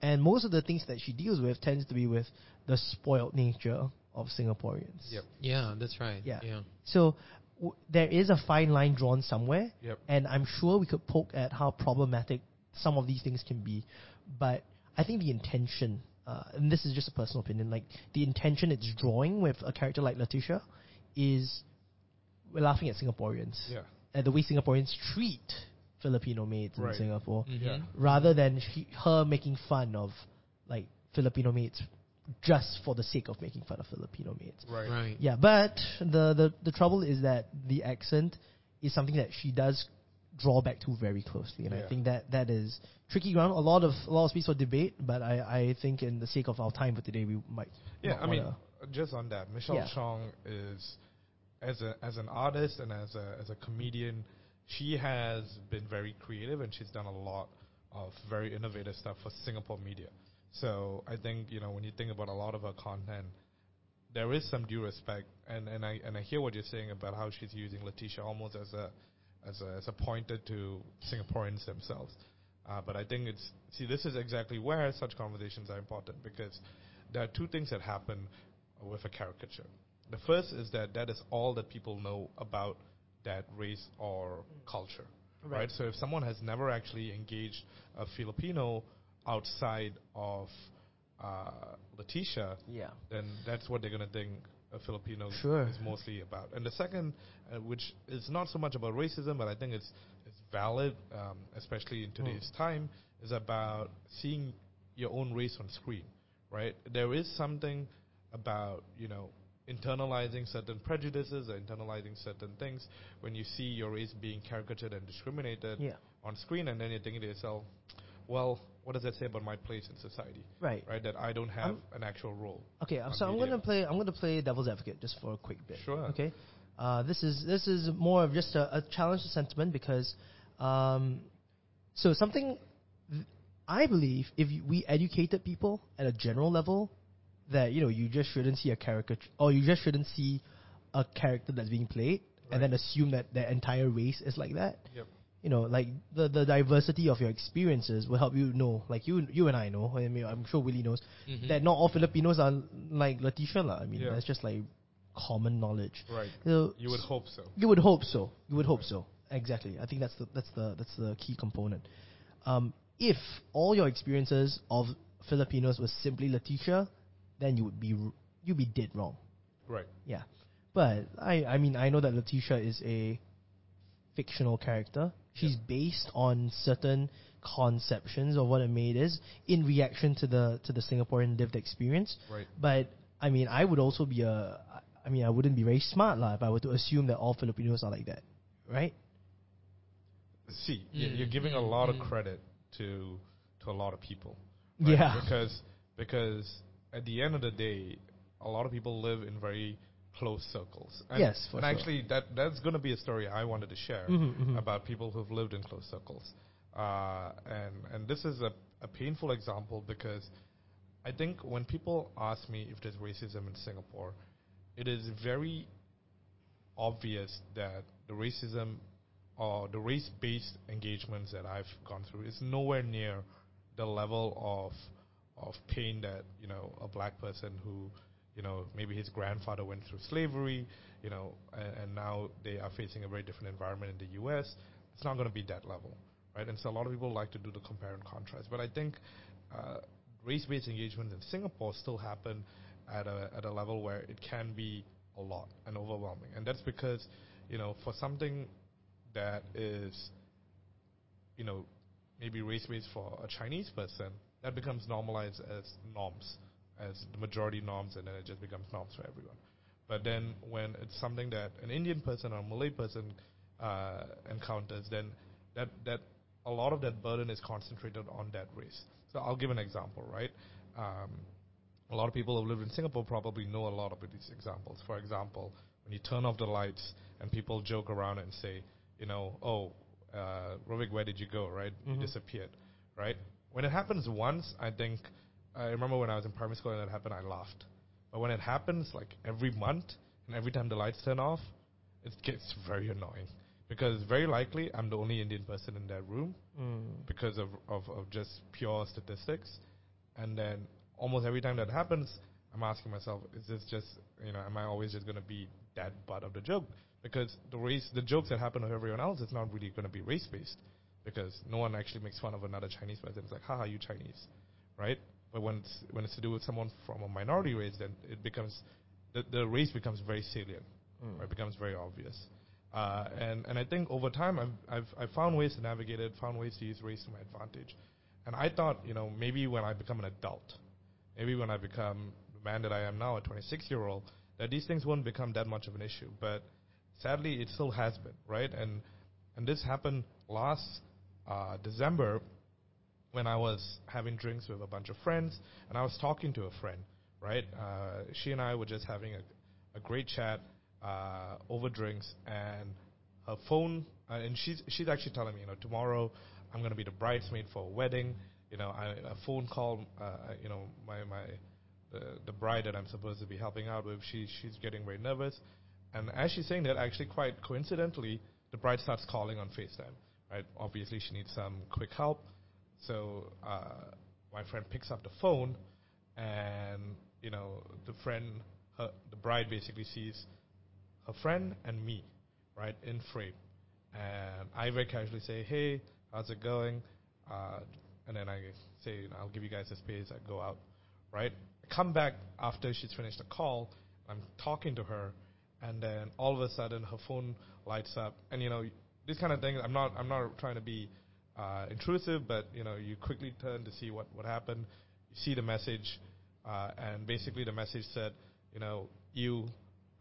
and most of the things that she deals with tends to be with the spoiled nature of Singaporeans. Yep. Yeah, that's right. Yeah. Yeah. So w- there is a fine line drawn somewhere, Yep. and I'm sure we could poke at how problematic some of these things can be, but I think the intention, uh, and this is just a personal opinion, like the intention it's drawing with a character like Leticia, is we're laughing at Singaporeans Yeah. at the way Singaporeans treat Filipino maids Right. in Singapore, Mhm. Yeah. rather than she, her making fun of like Filipino maids just for the sake of making fun of Filipino maids. Right. Right. Yeah, but the, the the trouble is that the accent is something that she does draw back to very closely, and I think that that is tricky ground. A lot of a lot of space for debate, but I, I think in the sake of our time for today, we might. Yeah, I mean, just on that, Michelle Yeah. Chong is as a as an artist and as a as a comedian, she has been very creative and she's done a lot of very innovative stuff for Singapore media. So I think you know when you think about a lot of her content, there is some due respect, and, and I and I hear what you're saying about how she's using Leticia almost as a as a as a pointer to Singaporeans themselves. Uh, but I think it's see this is exactly where such conversations are important because there are two things that happen with a caricature. The first is that that is all that people know about that race or culture, right? Right. So if someone has never actually engaged a Filipino outside of uh, Leticia, yeah, then that's what they're going to think a Filipino Sure. is mostly about. And the second, uh, which is not so much about racism, but I think it's it's valid, um, especially in today's time, is about seeing your own race on screen, right? There is something about you know internalizing certain prejudices or internalizing certain things when you see your race being caricatured and discriminated Yeah. on screen, and then you're thinking to yourself, well, what does that say about my place in society? Right. Right, that I don't have Um, an actual role. Okay, so I'm gonna play. I'm gonna play devil's advocate just for a quick bit. Sure. Okay. Uh, this is this is more of just a, a challenge to sentiment because, um, so something th- I believe if we educated people at a general level that you know you just shouldn't see a caricature or you just shouldn't see a character that's being played and then assume that the entire race is like that. Yep. You know, like the the diversity of your experiences will help you know, like you you and I know. I mean, I'm sure Willie knows Mhm. that not all Filipinos are like lah. I mean, Yeah. that's just like common knowledge. Right. So You would hope so. you would hope so. You would hope so. Exactly. I think that's the that's the that's the key component. Um, if all your experiences of Filipinos were simply Leticia, then you would be you'd be dead wrong. Right. Yeah. But I I mean I know that Leticia is a fictional character. She's based on certain conceptions of what a maid is in reaction to the to the Singaporean lived experience. Right. But I mean, I would also be a. I mean, I wouldn't be very smart lah if I were to assume that all Filipinos are like that, right? See, you- Mm, you're giving a mm, lot of mm. credit to to a lot of people. Yeah. Because because at the end of the day, a lot of people live in very close circles. And, Yes, for and sure. actually, that that's going to be a story I wanted to share Mhm, mhm. about people who've lived in close circles. Uh, and and this is a, a painful example because I think when people ask me if there's racism in Singapore, it is very obvious that the racism or the race-based engagements that I've gone through is nowhere near the level of of pain that you know a black person who you know maybe his grandfather went through slavery, you know, and, and now they are facing a very different environment in the U.S. It's not going to be that level, right? And so a lot of people like to do the compare and contrast, but I think uh, race-based engagement in Singapore still happen at a at a level where it can be a lot and overwhelming, and that's because you know for something that is you know maybe race-based for a Chinese person, that becomes normalized as norms, as the majority norms, and then it just becomes norms for everyone. But then when it's something that an Indian person or a Malay person uh, encounters, then that that a lot of that burden is concentrated on that race. So I'll give an example, right? Um, a lot of people who live in Singapore probably know a lot of these examples. For example, when you turn off the lights and people joke around and say, you know, oh, uh, Rovik, where did you go? Right, Mhm. you disappeared. Right. When it happens once, I think I remember when I was in primary school and that happened, I laughed. But when it happens like every month and every time the lights turn off, it gets very annoying because very likely I'm the only Indian person in that room Mm. because of, of, of just pure statistics. And then almost every time that happens, I'm asking myself, is this just, you know, am I always just going to be that butt of the joke? Because the race, the jokes that happen to everyone else, it's not really going to be race based because no one actually makes fun of another Chinese person. It's like, haha, you Chinese, right? But when it's, when it's to do with someone from a minority race, then it becomes, the, the race becomes very salient, Mm. right? It becomes very obvious. Uh, and, and I think over time, I've, I've, I've found ways to navigate it, found ways to use race to my advantage. And I thought, you know, maybe when I become an adult, maybe when I become the man that I am now, a 26 year old, that these things won't become that much of an issue. But sadly, it still has been, right? And and this happened last uh, December when I was having drinks with a bunch of friends, and I was talking to a friend, right? Uh, she and I were just having a, a great chat uh, over drinks, and her phone, uh, and she's she's actually telling me, you know, tomorrow I'm going to be the bridesmaid for a wedding. You know, I, a phone call, uh, you know, my my the, the bride that I'm supposed to be helping out with, she she's getting very nervous, and as she's saying that, actually quite coincidentally, the bride starts calling on FaceTime. Right? Obviously, she needs some quick help. So uh, my friend picks up the phone, and you know the friend, her, the bride basically sees her friend and me, right, in frame. And I very casually say, "Hey, how's it going?" Uh, and then I say, "I'll give you guys a space." I go out, right? I come back after she's finished the call. I'm talking to her, and then all of a sudden her phone lights up, and you know this kind of thing. I'm not I'm not trying to be uh, intrusive, but you know you quickly turn to see what what happened. You see the message uh, and basically the message said, you know, you,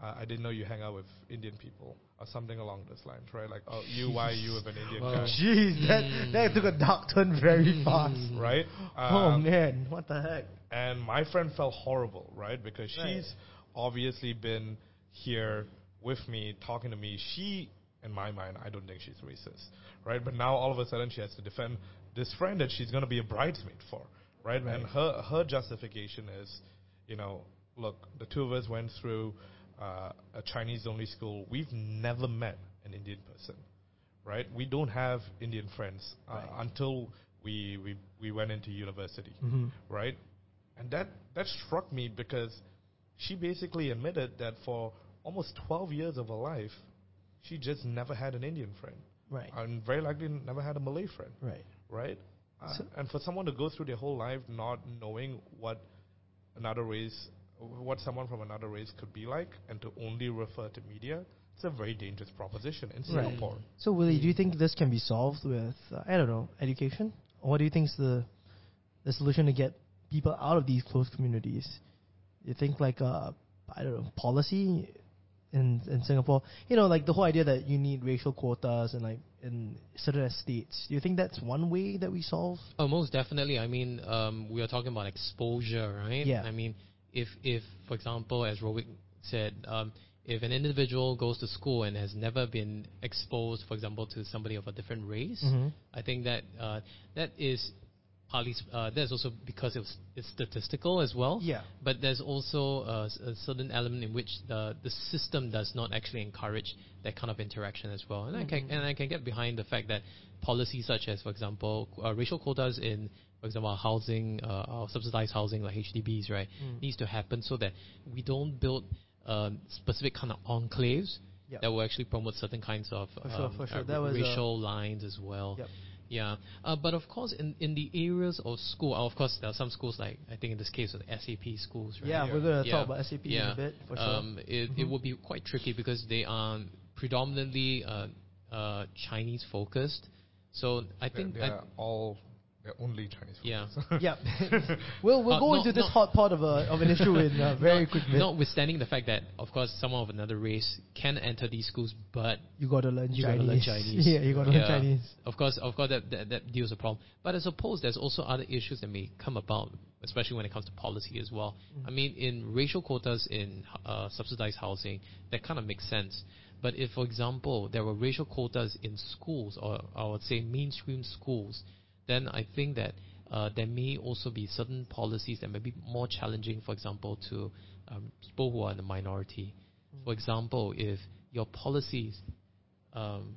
uh, I didn't know you hang out with Indian people or something along those lines, right? Like, oh, you, why are you with an Indian Wow. guy, Jeez, that that took a dark turn very fast. right? oh Um, man, what the heck? and my friend felt horrible, right? Because Right. she's obviously been here with me, talking to me. She, in my mind, I don't think she's racist, right? But now all of a sudden she has to defend this friend that she's going to be a bridesmaid for, right? Right. And her her justification is, you know, look, the two of us went through uh, a Chinese only school. We've never met an Indian person, right? We don't have Indian friends uh, Right. until we, we we went into university Mm-hmm. right? And that that struck me because she basically admitted that for almost 12 years of her life, she just never had an Indian friend, Right, and very likely never had a Malay friend, right. right? Uh, So- and for someone to go through their whole life not knowing what another race, what someone from another race could be like, and to only refer to media, it's a very dangerous proposition in Right. Singapore. So, Willie, do you think this can be solved with uh, I don't know education? Or what do you think is the the solution to get people out of these closed communities? You think like uh, I don't know policy in in Singapore? You know, like the whole idea that you need racial quotas and like in certain estates. Do you think that's one way that we solve? Oh, most definitely. I mean, um, we are talking about exposure, right? Yeah. I mean, if if for example, as Rovik said, um, if an individual goes to school and has never been exposed, for example, to somebody of a different race, Mm-hmm. I think that uh, that is partly s- uh, that's also because it's it's statistical as well. Yeah. But there's also a certain element in which the the system does not actually encourage that kind of interaction as well. And I can and I can get behind the fact that policies such as, for example, uh, racial quotas in, for example, our housing, uh, our subsidized housing like HDBs, right, needs to happen so that we don't build um, specific kind of enclaves. Yep. That will actually promote certain kinds of For sure, um, for sure. uh, That was, uh, racial lines as well. Yep. Yeah, uh, but of course, in, in the areas of school, uh, of course, there are some schools like I think in this case, the SAP schools, right? Yeah, Yeah. we're gonna Yeah. talk about SAP in a bit for sure. Um, it, it Mhm. would be quite tricky because they are predominantly uh, uh, Chinese focused. So I They're, think I- they're all they're only Chinese. Yeah. focused. yeah, we'll we'll Uh, go no, into this no. hot pot of a of an issue in a very quick bit. notwithstanding the fact that of course someone of another race can enter these schools, but You gotta learn You Chinese. gotta learn Chinese. yeah, you gotta learn Yeah. Chinese. Of course, of course, that, that that deals a problem. But I suppose there's also other issues that may come about, especially when it comes to policy as well. Mm. I mean, in racial quotas in uh, subsidized housing, that kind of makes sense. But if, for example, there were racial quotas in schools, or I would say mainstream schools, then I think that uh, there may also be certain policies that may be more challenging, for example, to um, people who are in the minority. For example, if your policies um,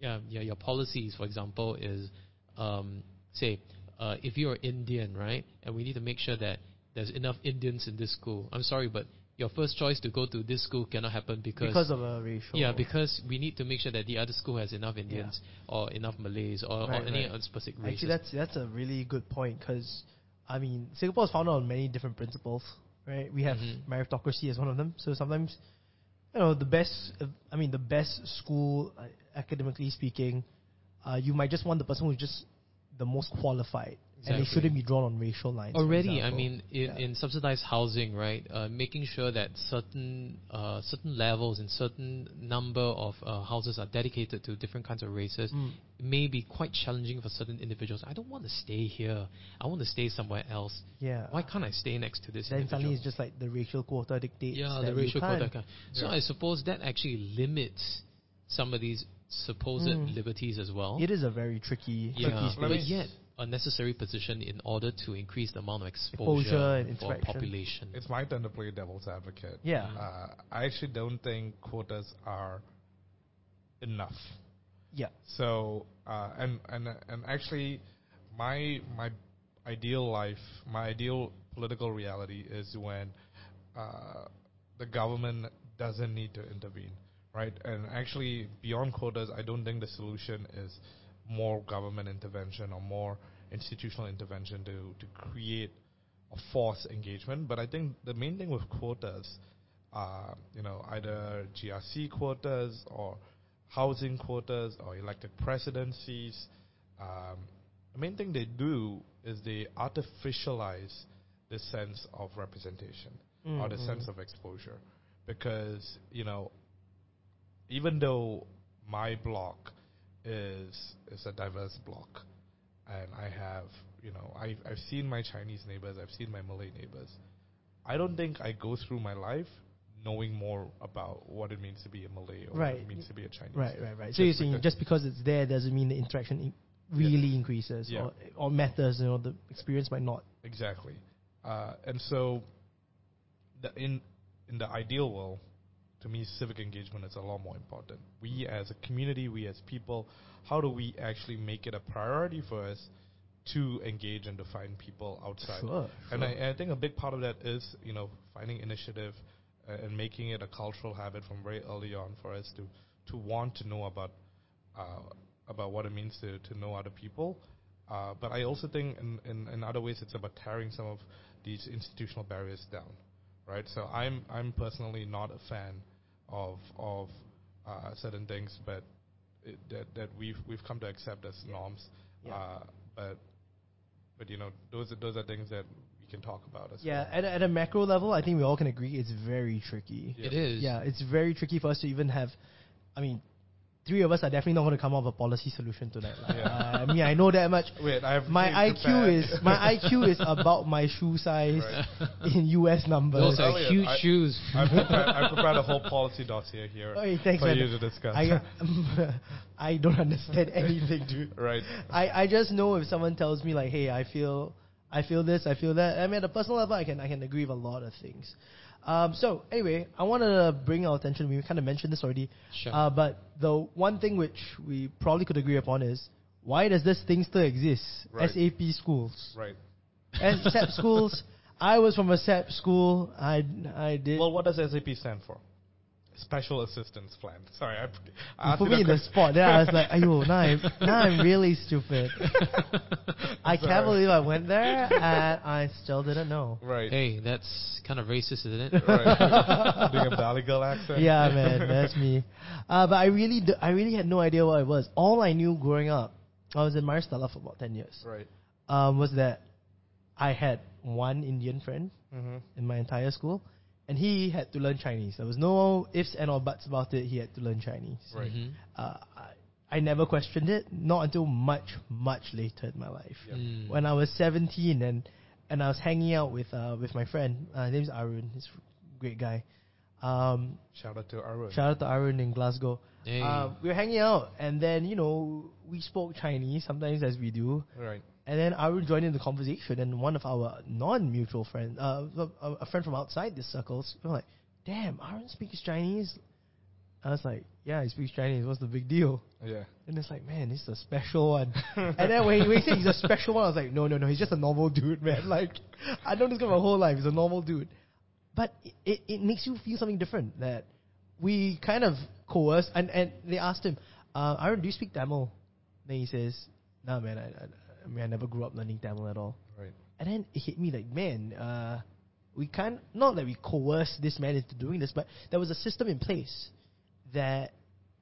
yeah, yeah, your policies, for example, is um, say uh, if you're Indian, right, and we need to make sure that there's enough Indians in this school. I'm sorry, but your first choice to go to this school cannot happen because, Because of a racial. yeah, because we need to make sure that the other school has enough Indians or enough Malays or, Right, or any right. specific races. Actually, that's that's a really good point because, I mean, Singapore is founded on many different principles, right? We have Mhm. meritocracy as one of them. So sometimes, you know, the best, I mean, the best school, uh, academically speaking, uh, you might just want the person who's just the most qualified, and they Exactly. shouldn't be drawn on racial lines. Already, I mean, in, Yeah. in subsidized housing, right, uh, making sure that certain uh, certain levels and certain number of uh, houses are dedicated to different kinds of races Mm. may be quite challenging for certain individuals. I don't want to stay here. I want to stay somewhere else. yeah. Why can't I stay next to this Then individual? suddenly it's just like the racial quota dictates. yeah, the racial quota. kind. So Yeah. I suppose that actually limits some of these supposed Mm. liberties as well. It is a very tricky, yeah, tricky space. But yet a necessary position in order to increase the amount of Exposure exposure, for population. It's my turn to play devil's advocate. Yeah. Uh, I actually don't think quotas are enough. Yeah. So uh, and and and actually, my my ideal life, my ideal political reality is when uh, the government doesn't need to intervene, right? And actually, beyond quotas, I don't think the solution is more government intervention or more institutional intervention to to create a forced engagement. But I think the main thing with quotas, uh, you know, either GRC quotas or housing quotas or elected presidencies. Um, the main thing they do is they artificialize the sense of representation Mm, or the mm. sense of exposure, because you know, even though my block is is a diverse block, and I have you know I've I've seen my Chinese neighbors, I've seen my Malay neighbors. I don't think I go through my life knowing more about what it means to be a Malay or what it means to be a Chinese. Right, right, right. Just So you're saying just because it's there doesn't mean the interaction in- really increases Yeah. or, or matters. You know, the experience might not. Exactly. Uh, and so, the, in in the ideal world, to me, civic engagement is a lot more important. We as a community, we as people, how do we actually make it a priority for us to engage and to find people outside? Sure, And sure. I, and I think a big part of that is, you know, finding initiative uh, and making it a cultural habit from very early on for us to to want to know about uh, about what it means to, to know other people. Uh, but I also think in, in, in other ways it's about tearing some of these institutional barriers down, right? So I'm I'm personally not a fan of of uh, certain things, but it, that that we've we've come to accept as norms. Yeah. Uh, but but you know those are, those are things that we can talk about as Yeah, well. Yeah, at, a- at a macro level, I think we all can agree it's very tricky. Yeah. It is. Yeah, it's very tricky for us to even have. I mean, three of us are definitely not going to come up with a policy solution to that. Like, Yeah. uh, I mean, I know that much. Wait, I have My IQ prepared. is my IQ is about my shoe size Right. in US numbers. Those are Elliot, huge I- shoes. I prepared, I prepared a whole policy dossier here Okay, thanks, for man. you to discuss. I, I don't understand anything, dude. right. I, I just know if someone tells me like, hey, I feel I feel this, I feel that. I mean, at a personal level, I can I can agree with a lot of things. Um, so anyway, I want to bring our attention. We kind of mentioned this already, Sure. uh, but the one thing which we probably could agree upon is why does this thing still exist? Right. SAP schools, Right. SAP schools. I was from a SAP school. I I did. Well, what does SAP stand for? Special Assistance Plan. Sorry, I, I you put you me in the spot. Then I was like, "Ayo, now I'm now I'm really stupid." I Sorry. can't believe I went there and I still didn't know. Right. hey, that's kind of racist, isn't it? right. Doing a Valley Girl accent. Yeah, man, that's me. Uh, but I really, d- I really had no idea what it was. All I knew growing up, I was in Maris Stella for about ten years. Right. Um, was that I had one Indian friend Mm-hmm. in my entire school, and he had to learn Chinese. There was no ifs and or buts about it. He had to learn Chinese. Right. Mhm. Uh, I, I never questioned it, not until much, much later in my life. Yep. Mm. When I was 17 and and I was hanging out with uh, with my friend. Uh, his name's Arun. He's a great guy. Um, Shout out to Arun. shout out to Arun in Glasgow. Hey. Uh, we were hanging out, and then you know we spoke Chinese sometimes as we do, right. And then Arun joined in the conversation, and one of our non-mutual friends, uh, a, friend from outside the circles, we were like, "Damn, Arun speaks Chinese." I was like, "Yeah, he speaks Chinese. What's the big deal?" Yeah. And it's like, man, this is a special one. and then when he, when he said he's a special one, I was like, no, no, no, he's just a normal dude, man. Like, I know this guy my whole life. He's a normal dude. But it, it, it makes you feel something different that we kind of coerce. And, and they asked him, uh, Arun, do you speak Tamil? Then he says, nah, man, I, I, I mean, I never grew up learning Tamil at all. Right. And then it hit me like, man, uh, we can't, not that we coerced this man into doing this, but there was a system in place that,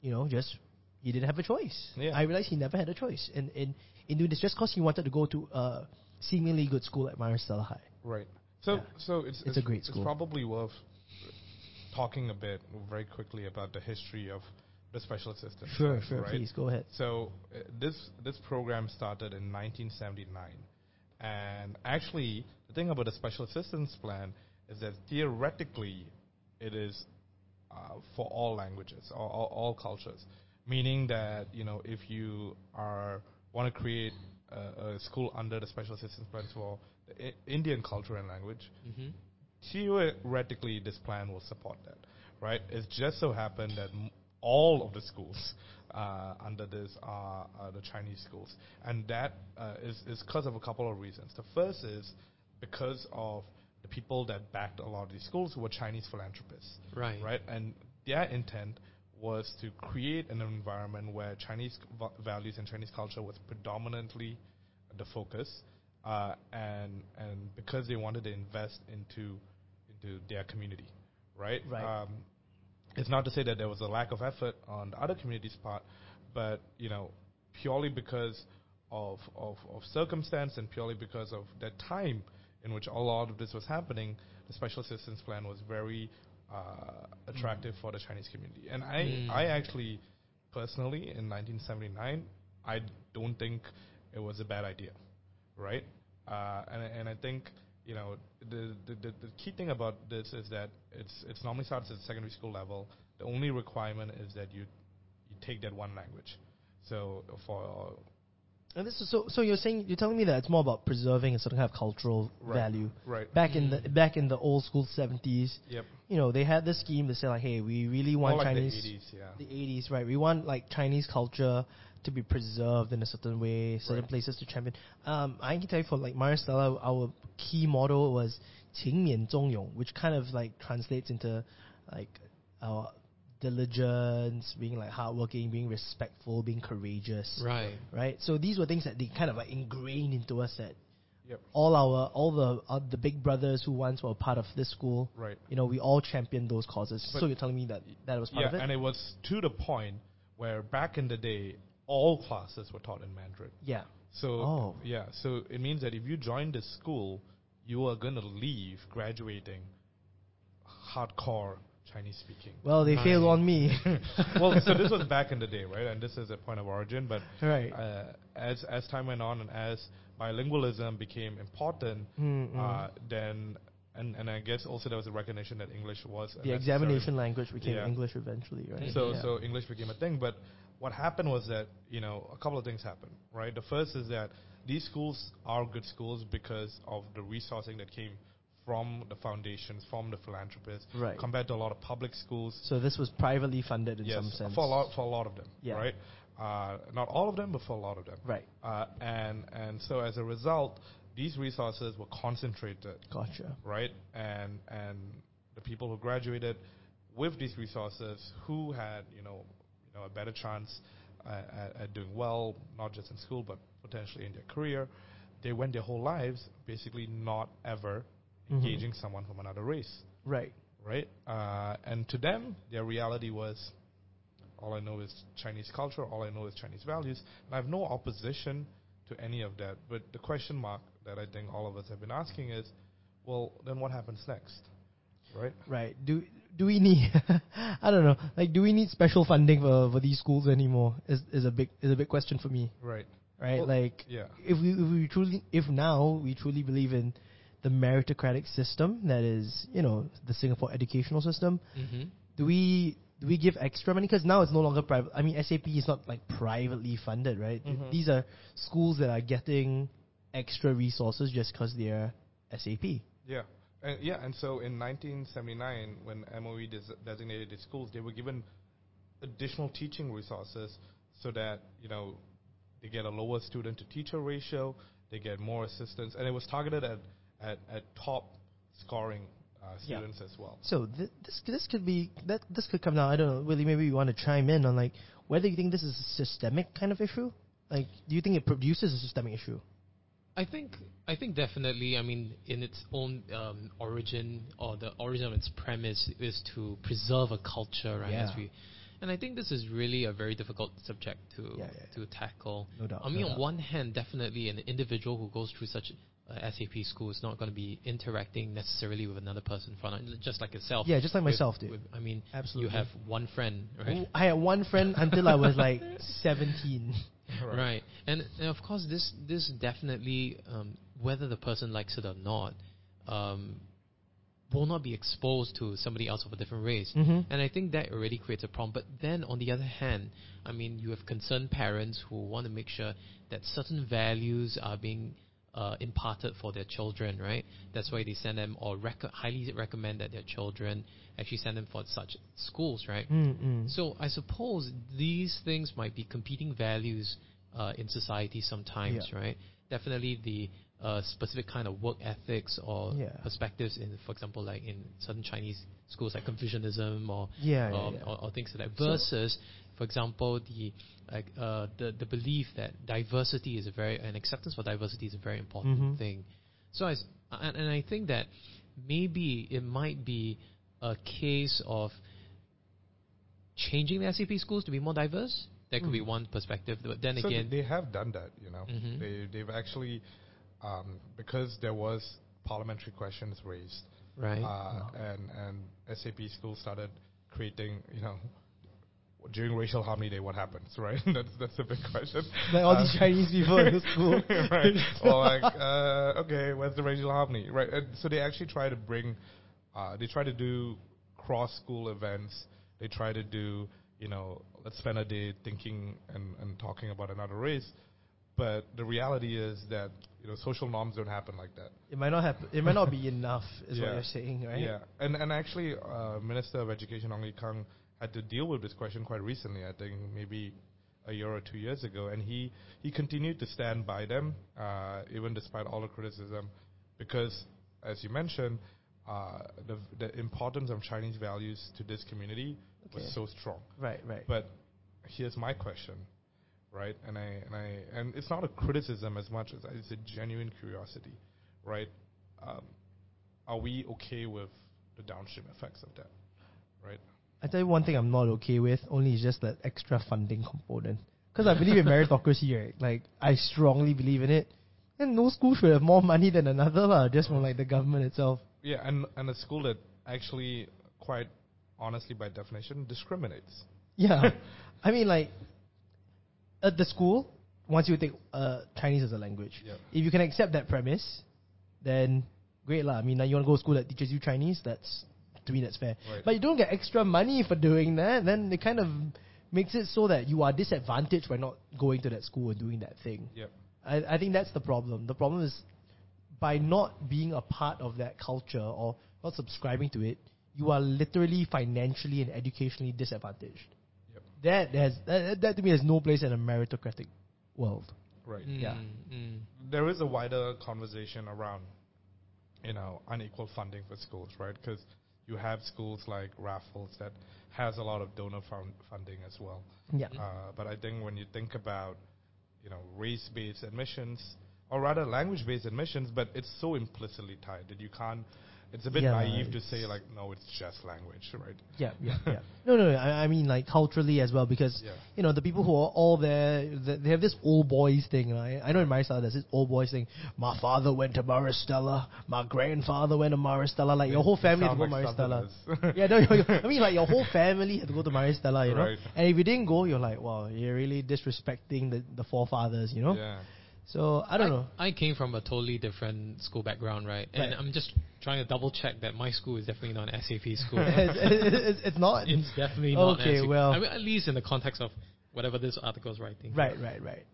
you know, just, he didn't have a choice. Yeah. I realized he never had a choice in, in, in doing this just because he wanted to go to a seemingly good school at Maris Stella High. Right. So Yeah. so it's It's a great school. It's probably worth talking a bit very quickly about the history of the special assistance. Sure, sure, right? please, go ahead. So uh, this this program started in 1979, and actually the thing about the special assistance plan is that theoretically it is uh, for all languages, all, all, all cultures, meaning that you know if you are want to create a, a school under the special assistance plan for the I- Indian culture and language, Mhm. theoretically this plan will support that, right? It's just so happened that m- all of the schools uh, under this are, are the Chinese schools, and that uh, is is because of a couple of reasons. The first is because of the people that backed a lot of these schools who were Chinese philanthropists, Right. right? And their intent was to create an environment where Chinese v- values and Chinese culture was predominantly the focus, uh, and and because they wanted to invest into into their community, right? Right. Um, it's not to say that there was a lack of effort on the other communities' part, but you know, purely because of of, of circumstance and purely because of that time in which a lot of this was happening, the special assistance plan was very uh, attractive for the Chinese community. And I, Mm. I actually, personally, in 1979, I don't think it was a bad idea, right? Uh, and and I think you know the, the the the key thing about this is that it's it's normally starts at secondary school level. The only requirement is that you you take that one language. So for And this is so. So you're saying you're telling me that it's more about preserving a certain kind of cultural Right. value. right, Back in the back in the old school seventies, yep, you know, they had this scheme to say like, hey, we really want like Chinese. the 80s, yeah, the 80s, right? We want like Chinese culture to be preserved in a certain way, certain right. places to champion. Um, I can tell you for like Maris Stella, our key model was 勤勉中勇, which kind of like translates into like our diligence, being like hardworking, being respectful, being courageous. Right. Right. So these were things that they kind of like ingrained into us that Yep. all our all the uh, the big brothers who once were part of this school. Right. You know, we all championed those causes. But so you're telling me that that was part yeah, of it. and it was to the point where back in the day, all classes were taught in Mandarin. yeah. So Oh. yeah, so it means that if you join this school, you are gonna leave graduating hardcore Chinese speaking. Well, they failed on me. well, so this was back in the day, right? And this is a point of origin. But right. uh, as as time went on and as bilingualism became important, Mm, mm. uh, then and and I guess also there was a recognition that English was the necessary- examination language became Yeah. English eventually, right? So Yeah. so English became a thing, but what happened was that you know a couple of things happened, right? The first is that these schools are good schools because of the resourcing that came from the foundations, from the philanthropists, Right. compared to a lot of public schools. So this was privately funded in yes, some sense. for a lot for a lot of them, Yeah. right? Uh, not all of them, but for a lot of them. Right. Uh, and and so as a result, these resources were concentrated Gotcha. right? And and the people who graduated with these resources, who had you know you know a better chance at, at, at doing well, not just in school but potentially in their career, they went their whole lives basically not ever Mhm. engaging someone from another race, Right. right? Uh, and to them, their reality was. All I know is Chinese culture. All I know is Chinese values. And I have no opposition to any of that. But the question mark that I think all of us have been asking is, well, then what happens next, right? Right. Do do we need? I don't know. Like, do we need special funding for, for these schools anymore? Is is a big is a big question for me. Right. Right. Well, like, Yeah. if we if we truly if now we truly believe in the meritocratic system that is you know the Singapore educational system, Mm-hmm. do we do we give extra money? Because now it's no longer private. I mean, SAP is not like privately funded, right? Mhm. These are schools that are getting extra resources just because they're SAP. Yeah. And yeah, and so in 1979, when MOE des- designated the schools, they were given additional teaching resources so that you know they get a lower student to teacher ratio, they get more assistance, and it was targeted at at, at top scoring uh, Yeah. students as well. So th- this this could be that this could come down. I don't know. Willie, maybe you want to chime in on like whether you think this is a systemic kind of issue. Like, do you think it produces a systemic issue? I think I think definitely. I mean, in its own um, origin or the origin of its premise is to preserve a culture, right? As Yeah. we, and I think this is really a very difficult subject to Yeah, yeah, to tackle. No doubt. I mean, no on doubt. one hand, definitely an individual who goes through such a SAP school is not going to be interacting necessarily with another person in front, of, just like yourself. Yeah, just like with- myself, dude. with- I mean, Absolutely. you have one friend, right? I had one friend until I was like 17. Right, and, and of course, this this definitely, um, whether the person likes it or not, um, will not be exposed to somebody else of a different race. Mm-hmm. And I think that already creates a problem. But then, on the other hand, I mean, you have concerned parents who want to make sure that certain values are being uh, imparted for their children, right? That's why they send them or rec- highly recommend that their children actually send them for such schools, right? Mm-mm. So I suppose these things might be competing values uh, in society sometimes, Yeah. right? Definitely the uh, specific kind of work ethics or Yeah. perspectives in, for example, like in certain Chinese schools like Confucianism or Yeah, yeah, um, yeah. Or, or things like that. So- Versus, for example, the like uh, the the belief that diversity is a very and acceptance for diversity is a very important Mhm. thing. So I and, and I think that maybe it might be a case of changing the SAP schools to be more diverse. That could be Mm. one perspective. But then so again, they have done that, you know. Mhm. They they've actually um, because there was parliamentary questions raised, Right. uh, and and SAP school started creating, you know, during racial harmony day, what happens, right? that's that's a big question. Like all Uh, these Chinese people in the school. right? Or like, uh, okay, where's the racial harmony, right? And so they actually try to bring, uh, they try to do cross school events. They try to do, you know, let's spend a day thinking and, and talking about another race. But the reality is that you know social norms don't happen like that. It might not have. It might not be enough, is what you're saying, right? Yeah, and and actually, uh, Minister of Education Ong Ye Kung had to deal with this question quite recently. I think maybe a year or two years ago, and he he continued to stand by them, uh, even despite all the criticism, because as you mentioned, uh, the the importance of Chinese values to this community Okay. was so strong. Right. Right. But here's my question, right? And I and I and it's not a criticism as much as it's a genuine curiosity, right? Um, are we okay with the downstream effects of that, right? I tell you one thing I'm not okay with. Only is just that extra funding component. Because I believe in meritocracy, right? Like I strongly believe in it. And no school should have more money than another, lah. Just from like the government itself. Yeah, and and a school that actually, quite honestly, by definition, discriminates. Yeah, I mean like at the school, once you take uh, Chinese as a language, Yeah. if you can accept that premise, then great lah. I mean, like, you want to go to school that teaches you Chinese, that's to me that's fair. Right. But you don't get extra money for doing that, then it kind of makes it so that you are disadvantaged by not going to that school and doing that thing. Yep. I, I think that's the problem. The problem is by not being a part of that culture or not subscribing to it, you are literally financially and educationally disadvantaged. Yep. That has that, that to me has no place in a meritocratic world. Right. Yeah. Mm. there is a wider conversation around, you know, unequal funding for schools, right? Because you have schools like Raffles that has a lot of donor fund funding as well. Yeah. Uh, but I think when you think about, you know, race-based admissions, or rather language-based admissions, but it's so implicitly tied that you can't. It's a bit Yeah, naive to say like, no, it's just language, right? Yeah, yeah, yeah. No, no, no, I, I mean like culturally as well because Yeah. you know the people who are all there, th- they have this old boys thing. Right? I know in Maris Stella there's this old boys thing. My father went to Maris Stella. My grandfather went to Maris Stella. Like your whole family had to go like Maris Stella. Yeah, no, I mean like your whole family had to go to Maris Stella, you know. Right. And if you didn't go, you're like, wow, you're really disrespecting the, the forefathers, you know. Yeah. So I don't know. I came from a totally different school background, right? And Right. I'm just trying to double check that my school is definitely not an SAP school. it's, it's, it's not. it's definitely not. Okay, well. I mean, at least in the context of whatever this article is writing. Right, right, right.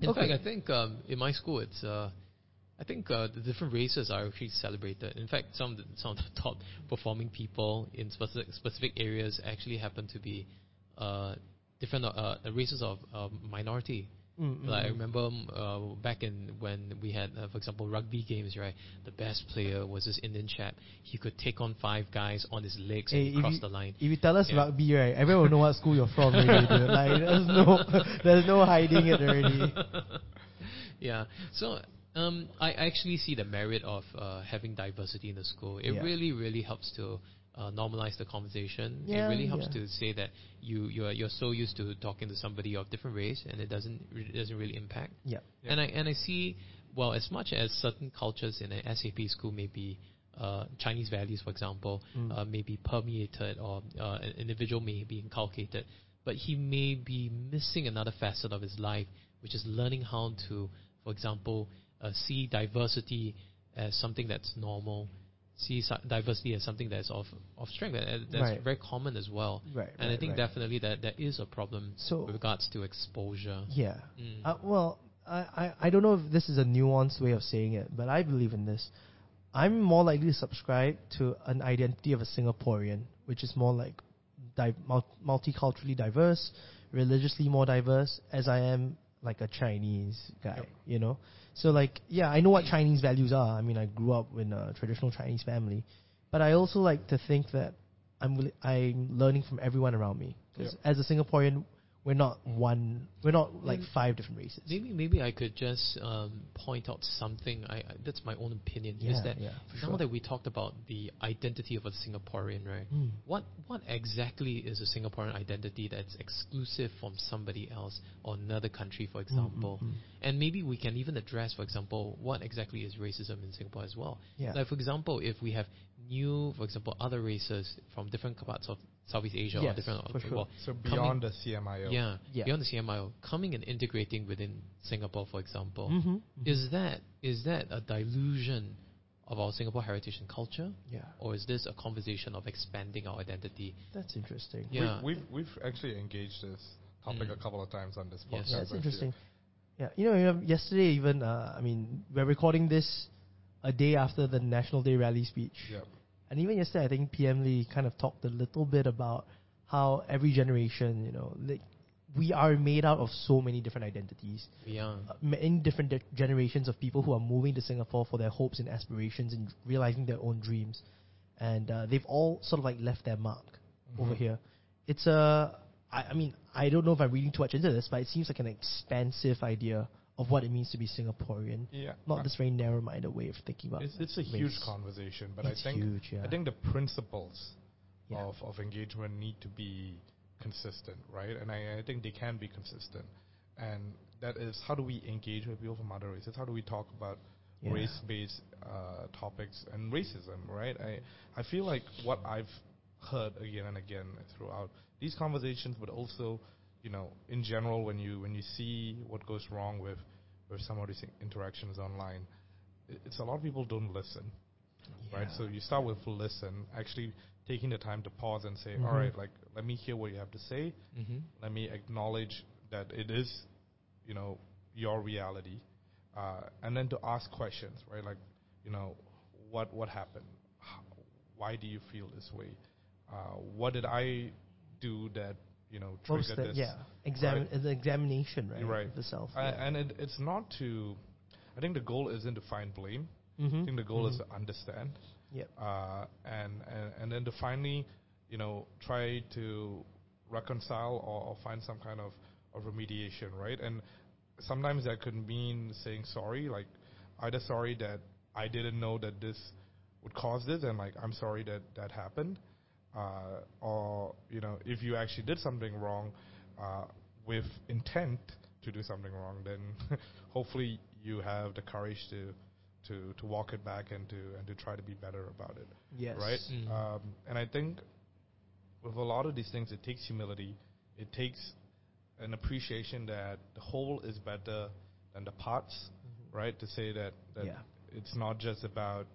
In Okay. fact, I think um, in my school, it's uh, I think uh, the different races are actually celebrated. In fact, some of the, some of the top performing people in specific specific areas actually happen to be uh, different uh, races of uh, minority. Mm, mm, Like I remember um, uh, back in when we had, uh, for example, rugby games, right? The best player was this Indian chap. He could take on five guys on his legs Hey, and cross the line. If you tell us Yeah. rugby, right, everyone will know what school you're from already, dude. Like, there's no, there's no hiding it already. yeah. So um, I actually see the merit of uh, having diversity in the school. It Yeah. really, really helps to uh, normalize the conversation. Yeah, it really helps yeah. to say that you you're you're so used to talking to somebody of different race, and it doesn't it doesn't really impact. Yeah. Yeah. And I and I see well as much as certain cultures in an SAP school may be. Uh, Chinese values, for example, Mm. uh, may be permeated or uh, an individual may be inculcated, but he may be missing another facet of his life, which is learning how to, for example, uh, see diversity as something that's normal, see diversity as something that's of, of strength, that, that's Right. very common as well. Right. And I think right. definitely that there is a problem So- with regards to exposure. Yeah. Mm. Uh, well, I, I, I don't know if this is a nuanced way of saying it, but I believe in this. I'm more likely to subscribe to an identity of a Singaporean, which is more like di- mul- multiculturally diverse, religiously more diverse, as I am like a Chinese guy, Yep. you know? So, like, yeah, I know what Chinese values are. I mean, I grew up in a traditional Chinese family, but I also like to think that I'm, willi- I'm learning from everyone around me. Yep. as a Singaporean, we're not one. We're not like Mm. five different races. Maybe maybe I could just um, point out something. I, I that's my own opinion. Yeah, is that yeah, for now sure. that we talked about the identity of a Singaporean, right? Mm. What what exactly is a Singaporean identity that's exclusive from somebody else or another country, for example? mm, mm. And maybe we can even address, for example, what exactly is racism in Singapore as well. Yeah. Like for example, if we have new, for example, other races from different parts of Southeast Asia or Yes, different for sure. well, So coming- beyond the CMIO. yeah, Yeah. beyond the CMIO, coming and integrating within Singapore, for example, Mhm, mhm. is that is that a dilution of our Singapore heritage and culture, yeah, or is this a conversation of expanding our identity? that's interesting. Yeah. We, we've we've actually engaged this topic Mm. a couple of times on this podcast. Yes. That's interesting. Yeah, you know, you know, yesterday even, uh, I mean, we're recording this a day after the National Day rally speech, Yeah. And even yesterday, I think PM Lee kind of talked a little bit about how every generation, you know, like we are made out of so many different identities, Yeah. uh, many different de- generations of people who are moving to Singapore for their hopes and aspirations and realizing their own dreams, and uh, they've all sort of like left their mark over Mhm. here. It's a, I, I mean, I don't know if I'm reading too much into this, but it seems like an expansive idea of what it means to be Singaporean, Yeah. not Uh, this very narrow-minded way of thinking about. It's, it's a huge conversation, but it's I think huge, yeah. I think the principles Yeah. of, of engagement need to be consistent, right? And I, I think they can be consistent. And that is how do we engage with people from other races? How do we talk about Yeah. race-based uh, topics and racism, right? I I feel like what I've heard again and again throughout these conversations, but also, you know, in general, when you when you see what goes wrong with with some of these interactions online, it's a lot of people don't listen right? So you start with listen, actually taking the time to pause and say, Mhm. all right, like let me hear what you have to say. Mm-hmm. Let me acknowledge that it is, you know, your reality, uh, and then to ask questions, right? Like, you know, what what happened? How, why do you feel this way? Uh, what did I do that you know was the- this? yeah, exam, right? the examination, right? Right. of The self. Uh, and it, it's not to. I think the goal isn't to find blame. mm-hmm. I think the goal is to understand. Yep. uh, and, and and then to finally, you know, try to reconcile or, or find some kind of, of remediation, right? And sometimes that could mean saying sorry, like either sorry that I didn't know that this would cause this, and like I'm sorry that that happened, uh, or you know, if you actually did something wrong uh, with intent to do something wrong, then hopefully you have the courage to to to walk it back and to and to try to be better about it Yes. right? Mm. Um, and I think with a lot of these things, it takes humility. It takes an appreciation that the whole is better than the parts, right? To say that, that Yeah. it's not just about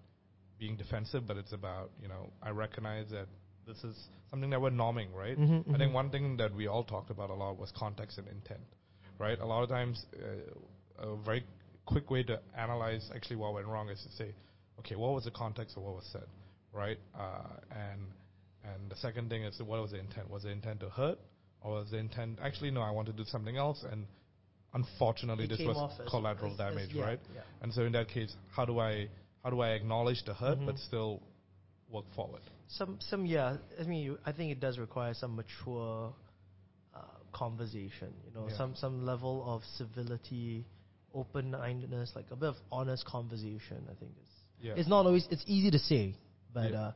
being defensive, but it's about, you know, I recognize that this is something that we're norming, right? Mhm, I think one thing that we all talked about a lot was context and intent, right? A lot of times, uh, a very quick way to analyze actually what went wrong is to say, okay, what was the context of what was said, right? Uh, and and the second thing is what was the intent? Was the intent to hurt, or was the intent actually no? I want to do something else, and unfortunately, It this was as- collateral as- as- damage, yeah, right? yeah. And so in that case, how do I how do I acknowledge the hurt but Mhm. still work forward? Some, some, yeah. I mean, you- I think it does require some mature uh, conversation. You know, Yeah. some some level of civility, open-mindedness, like a bit of honest conversation. I think is. Yeah. It's not always. It's easy to say, but Yeah. uh,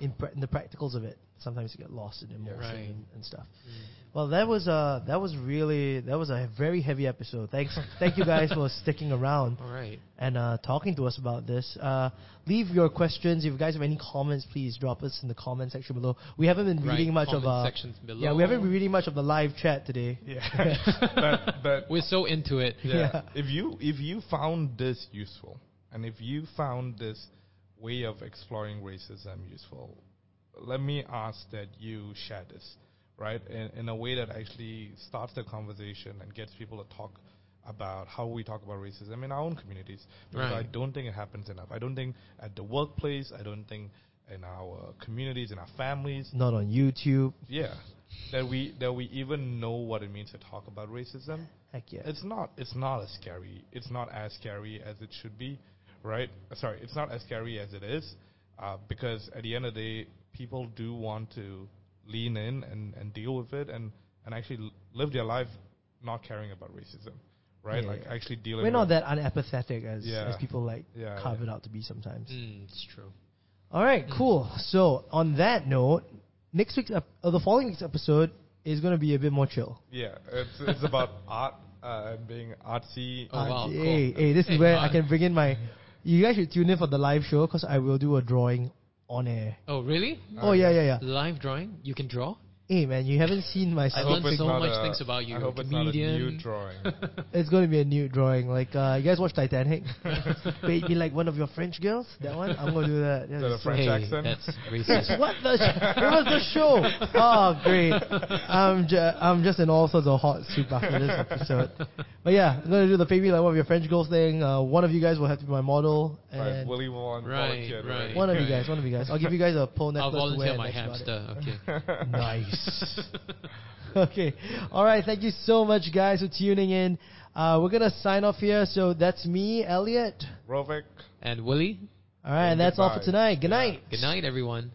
in, pra- in the practicals of it, sometimes you get lost in emotion Right. and, and stuff. Mm. Well, that was uh that was really that was a very heavy episode. Thanks, thank you guys for sticking around All right. and uh, talking to us about this. Uh, leave your questions. If you guys have any comments, please drop us in the comment section below. We haven't been reading Right, much of uh, sections below. yeah, we haven't been reading much of the live chat today. Yeah, but but We're so into it. yeah. Yeah. If you if you found this useful, and if you found this way of exploring racism useful, let me ask that you share this, right? In, in a way that actually starts the conversation and gets people to talk about how we talk about racism in our own communities. Because I don't think it happens enough. I don't think at the workplace. I don't think in our communities, in our families. Not on YouTube. Yeah, that we that we even know what it means to talk about racism. Heck yeah. It's not. It's not as scary. It's not as scary as it should be, right? Sorry, it's not as scary as it is, uh, because at the end of the day, people do want to lean in and, and deal with it and and actually live their life not caring about racism, right? Yeah, like yeah. actually dealing. We're not that unapathetic as Yeah. as people like Yeah, carve yeah. it out to be sometimes. Mm, it's true. All right, cool. So on that note, next week's ep- uh, the following week's episode is going to be a bit more chill. Yeah, it's it's about art uh, and being artsy. Oh, wow, hey, cool. hey, this Hey, is where I can bring in my. You guys should tune in for the live show because I will do a drawing on air. Oh, really? Oh yeah, yeah, yeah. Live drawing? You can draw? Hey man, you haven't seen my I sketch learned so much a- things about you. I hope it's Comedian. not a nude drawing. It's going to be a nude drawing. Like, uh, you guys watch Titanic? Paint me like one of your French girls. That one. I'm going to do that. Yeah, Is that a French hey, accent? that's That's racist. what the. Sh- it was the show. Oh, great. I'm ju- I'm just in all sorts of hot soup after this episode. But yeah, I'm gonna do the baby like one of your French girls thing. Uh, one of you guys will have to be my model, right, Willy Wonka Right, volunteered right. one of you guys, one of you guys. I'll give you guys a pole necklace I'll to wear. volunteer my that's about it. hamster. Okay. Nice. okay. All right. Thank you so much, guys, for tuning in. Uh, we're gonna sign off here. So that's me, Elliot. Rovik. And Willie, All right, and And that's all for tonight. Good Yeah. night. good night, everyone.